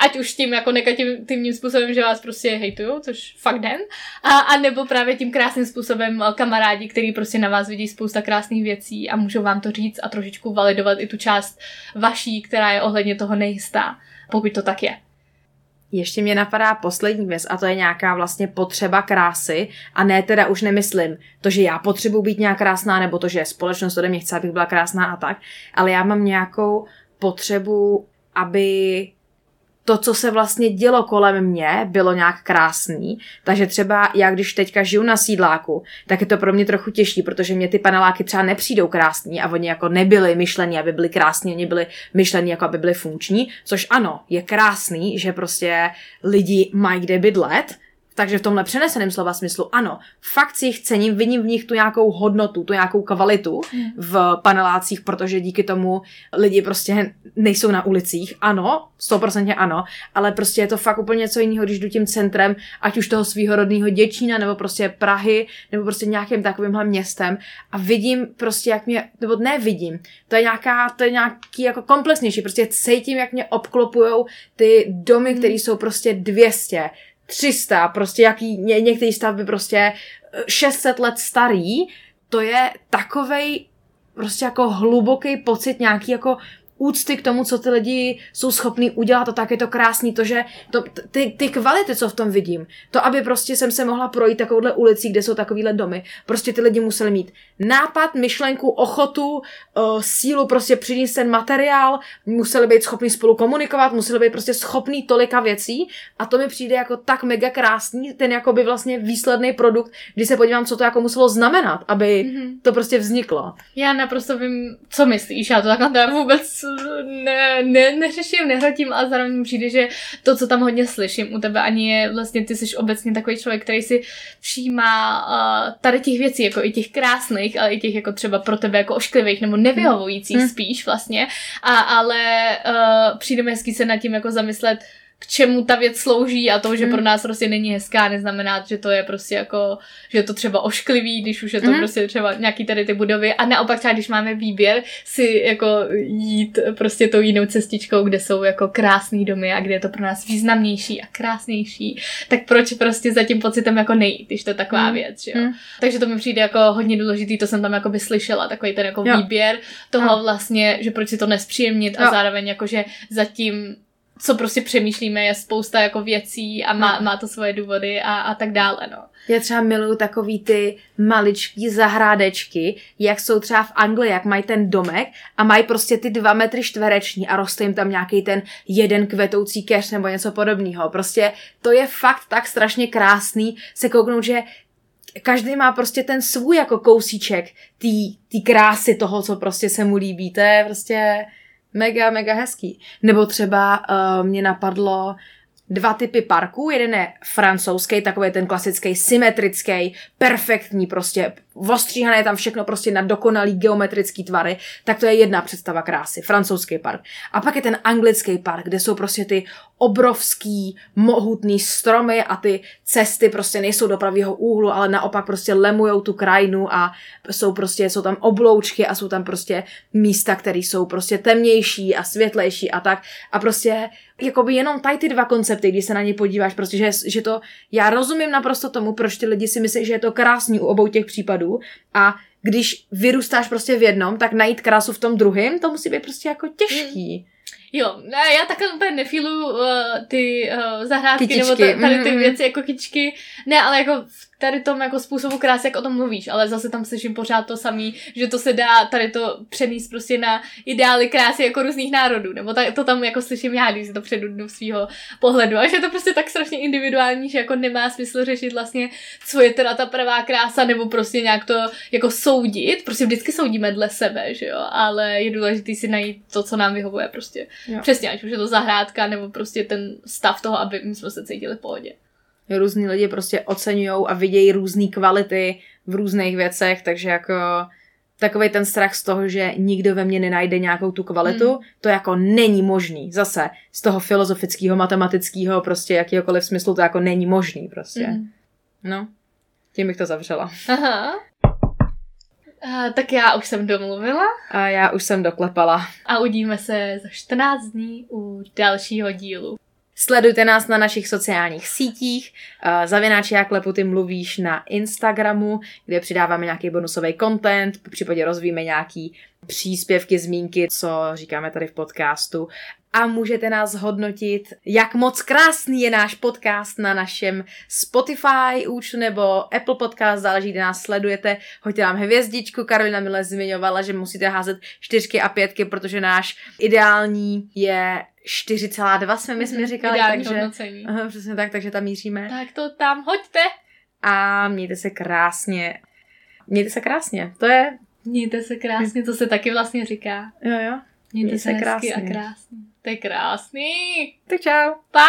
ať už tím jako negativním způsobem, že vás prostě hejtujou, což fakt den, a, a nebo právě tím krásným způsobem eh, kamarádi, který prostě na vás vidí spousta krásných věcí a můžou vám to říct a trošičku validovat i tu část vaší, která je ohledně toho nejistá, pokud to tak je. Ještě mě napadá poslední věc a to je nějaká vlastně potřeba krásy. A ne teda už nemyslím to, že já potřebuji být nějak krásná nebo to, že společnost ode mě chce, abych byla krásná a tak, ale já mám nějakou potřebu, aby to, co se vlastně dělo kolem mě, bylo nějak krásný. Takže třeba já, když teďka žiju na sídláku, tak je to pro mě trochu těžší, protože mě ty paneláky třeba nepřijdou krásný a oni jako nebyli myšlení, aby byly krásní, oni byli myšlení, jako aby byly funkční, což ano, je krásný, že prostě lidi mají kde bydlet, takže v tomhle přeneseném slova smyslu, ano, fakt si jich cením, vidím v nich tu nějakou hodnotu, tu nějakou kvalitu hmm. v panelácích, protože díky tomu lidi prostě nejsou na ulicích. Ano, stoprocentně ano, ale prostě je to fakt úplně něco jiného, když jdu tím centrem, ať už toho svého rodného Děčína, nebo prostě Prahy, nebo prostě nějakým takovýmhle městem a vidím prostě, jak mě, nebo ne vidím, to je nějaká, to je nějaký jako komplexnější, prostě cítím, jak mě obklopujou ty domy, hmm. které jsou prostě 200, 300, prostě jaký, ně, některý stavby prostě 600 eh, let starý, to je takovej prostě jako hluboký pocit nějaký jako úcty k tomu, co ty lidi jsou schopní udělat a tak je to krásný, to, že to, ty, ty kvality, co v tom vidím, to, aby prostě jsem se mohla projít takovouhle ulicí, kde jsou takovýhle domy, prostě ty lidi museli mít nápad, myšlenku, ochotu, uh, sílu prostě přinést ten materiál, museli být schopni spolu komunikovat, museli být prostě schopní tolika věcí a to mi přijde jako tak mega krásný, ten jako by vlastně výsledný produkt, když se podívám, co to jako muselo znamenat, aby mm-hmm. to prostě vzniklo. Já naprosto vím, co myslíš, já to takhle vůbec ne, ne, neřeším, nehrotím a zároveň přijde, že to, co tam hodně slyším u tebe, ani je vlastně, ty jsi obecně takový člověk, který si všímá uh, tady těch věcí, jako i těch krásných, ale i těch jako třeba pro tebe jako ošklivých nebo nevyhovujících hmm. spíš vlastně, a, ale uh, přijde mi hezky se nad tím jako zamyslet, k čemu ta věc slouží a to, že mm. pro nás prostě není hezká, neznamená, že to je prostě jako, že je to třeba ošklivý, když už je to mm. prostě třeba nějaký tady ty budovy a naopak třeba, když máme výběr, si jako jít prostě tou jinou cestičkou, kde jsou jako krásné domy a kde je to pro nás významnější a krásnější, tak proč prostě za tím pocitem jako nejít, když to je taková mm. věc, že jo. Mm. Takže to mi přijde jako hodně důležitý, to jsem tam jako by slyšela, takový ten jako jo. výběr toho vlastně, že proč si to nespříjemnit a zároveň jako, že zatím co prostě přemýšlíme, je spousta jako věcí a má, má to svoje důvody a, a tak dále, no. Já třeba miluju takový ty maličký zahrádečky, jak jsou třeba v Anglii, jak mají ten domek a mají prostě ty dva metry čtvereční a roste jim tam nějaký ten jeden kvetoucí keř nebo něco podobného. Prostě to je fakt tak strašně krásný se kouknout, že každý má prostě ten svůj jako kousíček té krásy toho, co prostě se mu líbí. To je prostě mega, mega hezký. Nebo třeba uh, mě napadlo dva typy parků. Jeden je francouzský, takový ten klasický, symetrický, perfektní, prostě ostříhané tam všechno prostě na dokonalý geometrický tvary, tak to je jedna představa krásy, francouzský park. A pak je ten anglický park, kde jsou prostě ty obrovský, mohutný stromy a ty cesty prostě nejsou do pravého úhlu, ale naopak prostě lemujou tu krajinu a jsou prostě, jsou tam obloučky a jsou tam prostě místa, které jsou prostě temnější a světlejší a tak. A prostě jakoby jenom tady ty dva koncepty, když se na ně podíváš, prostě, že, že to, já rozumím naprosto tomu, proč ty lidi si myslí, že je to krásný u obou těch případů a když vyrůstáš prostě v jednom, tak najít krásu v tom druhém, to musí být prostě jako těžký. Jo, já takhle úplně nefilu uh, ty uh, zahrádky Kytičky. nebo t- tady ty mm-hmm. věci jako kyčky. Ne, ale jako v tady tom jako způsobu krásy, jak o tom mluvíš, ale zase tam slyším pořád to samý, že to se dá tady to přenést prostě na ideály krásy jako různých národů, nebo ta, to tam jako slyším já, když si to předu do svého pohledu, a že je to prostě tak strašně individuální, že jako nemá smysl řešit vlastně, co je teda ta pravá krása, nebo prostě nějak to jako soudit, prostě vždycky soudíme dle sebe, že jo, ale je důležité si najít to, co nám vyhovuje prostě. Jo. Přesně, ať už je to zahrádka, nebo prostě ten stav toho, aby my jsme se cítili v pohodě. Různí lidi prostě oceňují a vidějí různé kvality v různých věcech, takže jako takový ten strach z toho, že nikdo ve mně nenajde nějakou tu kvalitu, hmm. to jako není možný. Zase z toho filozofického, matematického, prostě jakýhokoliv smyslu to jako není možný prostě. Hmm. No, tím bych to zavřela. Aha. A, tak já už jsem domluvila. A já už jsem doklepala. A udíme se za 14 dní u dalšího dílu. Sledujte nás na našich sociálních sítích. Uh, Zavináč jak ty mluvíš na Instagramu, kde přidáváme nějaký bonusový content, po případě rozvíjíme nějaký příspěvky, zmínky, co říkáme tady v podcastu a můžete nás hodnotit, jak moc krásný je náš podcast na našem Spotify účtu nebo Apple Podcast, záleží, kde nás sledujete. Hoďte nám hvězdičku, Karolina Mile zmiňovala, že musíte házet čtyřky a pětky, protože náš ideální je 4,2 jsme my jsme Mhm, říkali, ideální takže hodnocení. aha, přesně tak, takže tam míříme. Tak to tam hoďte. A mějte se krásně. Mějte se krásně, to je, Mějte se krásně, to se taky vlastně říká. jo jo. Mějte Mějte se se hezky a krásně. krásně. To je krásný. Tak čau. Pa!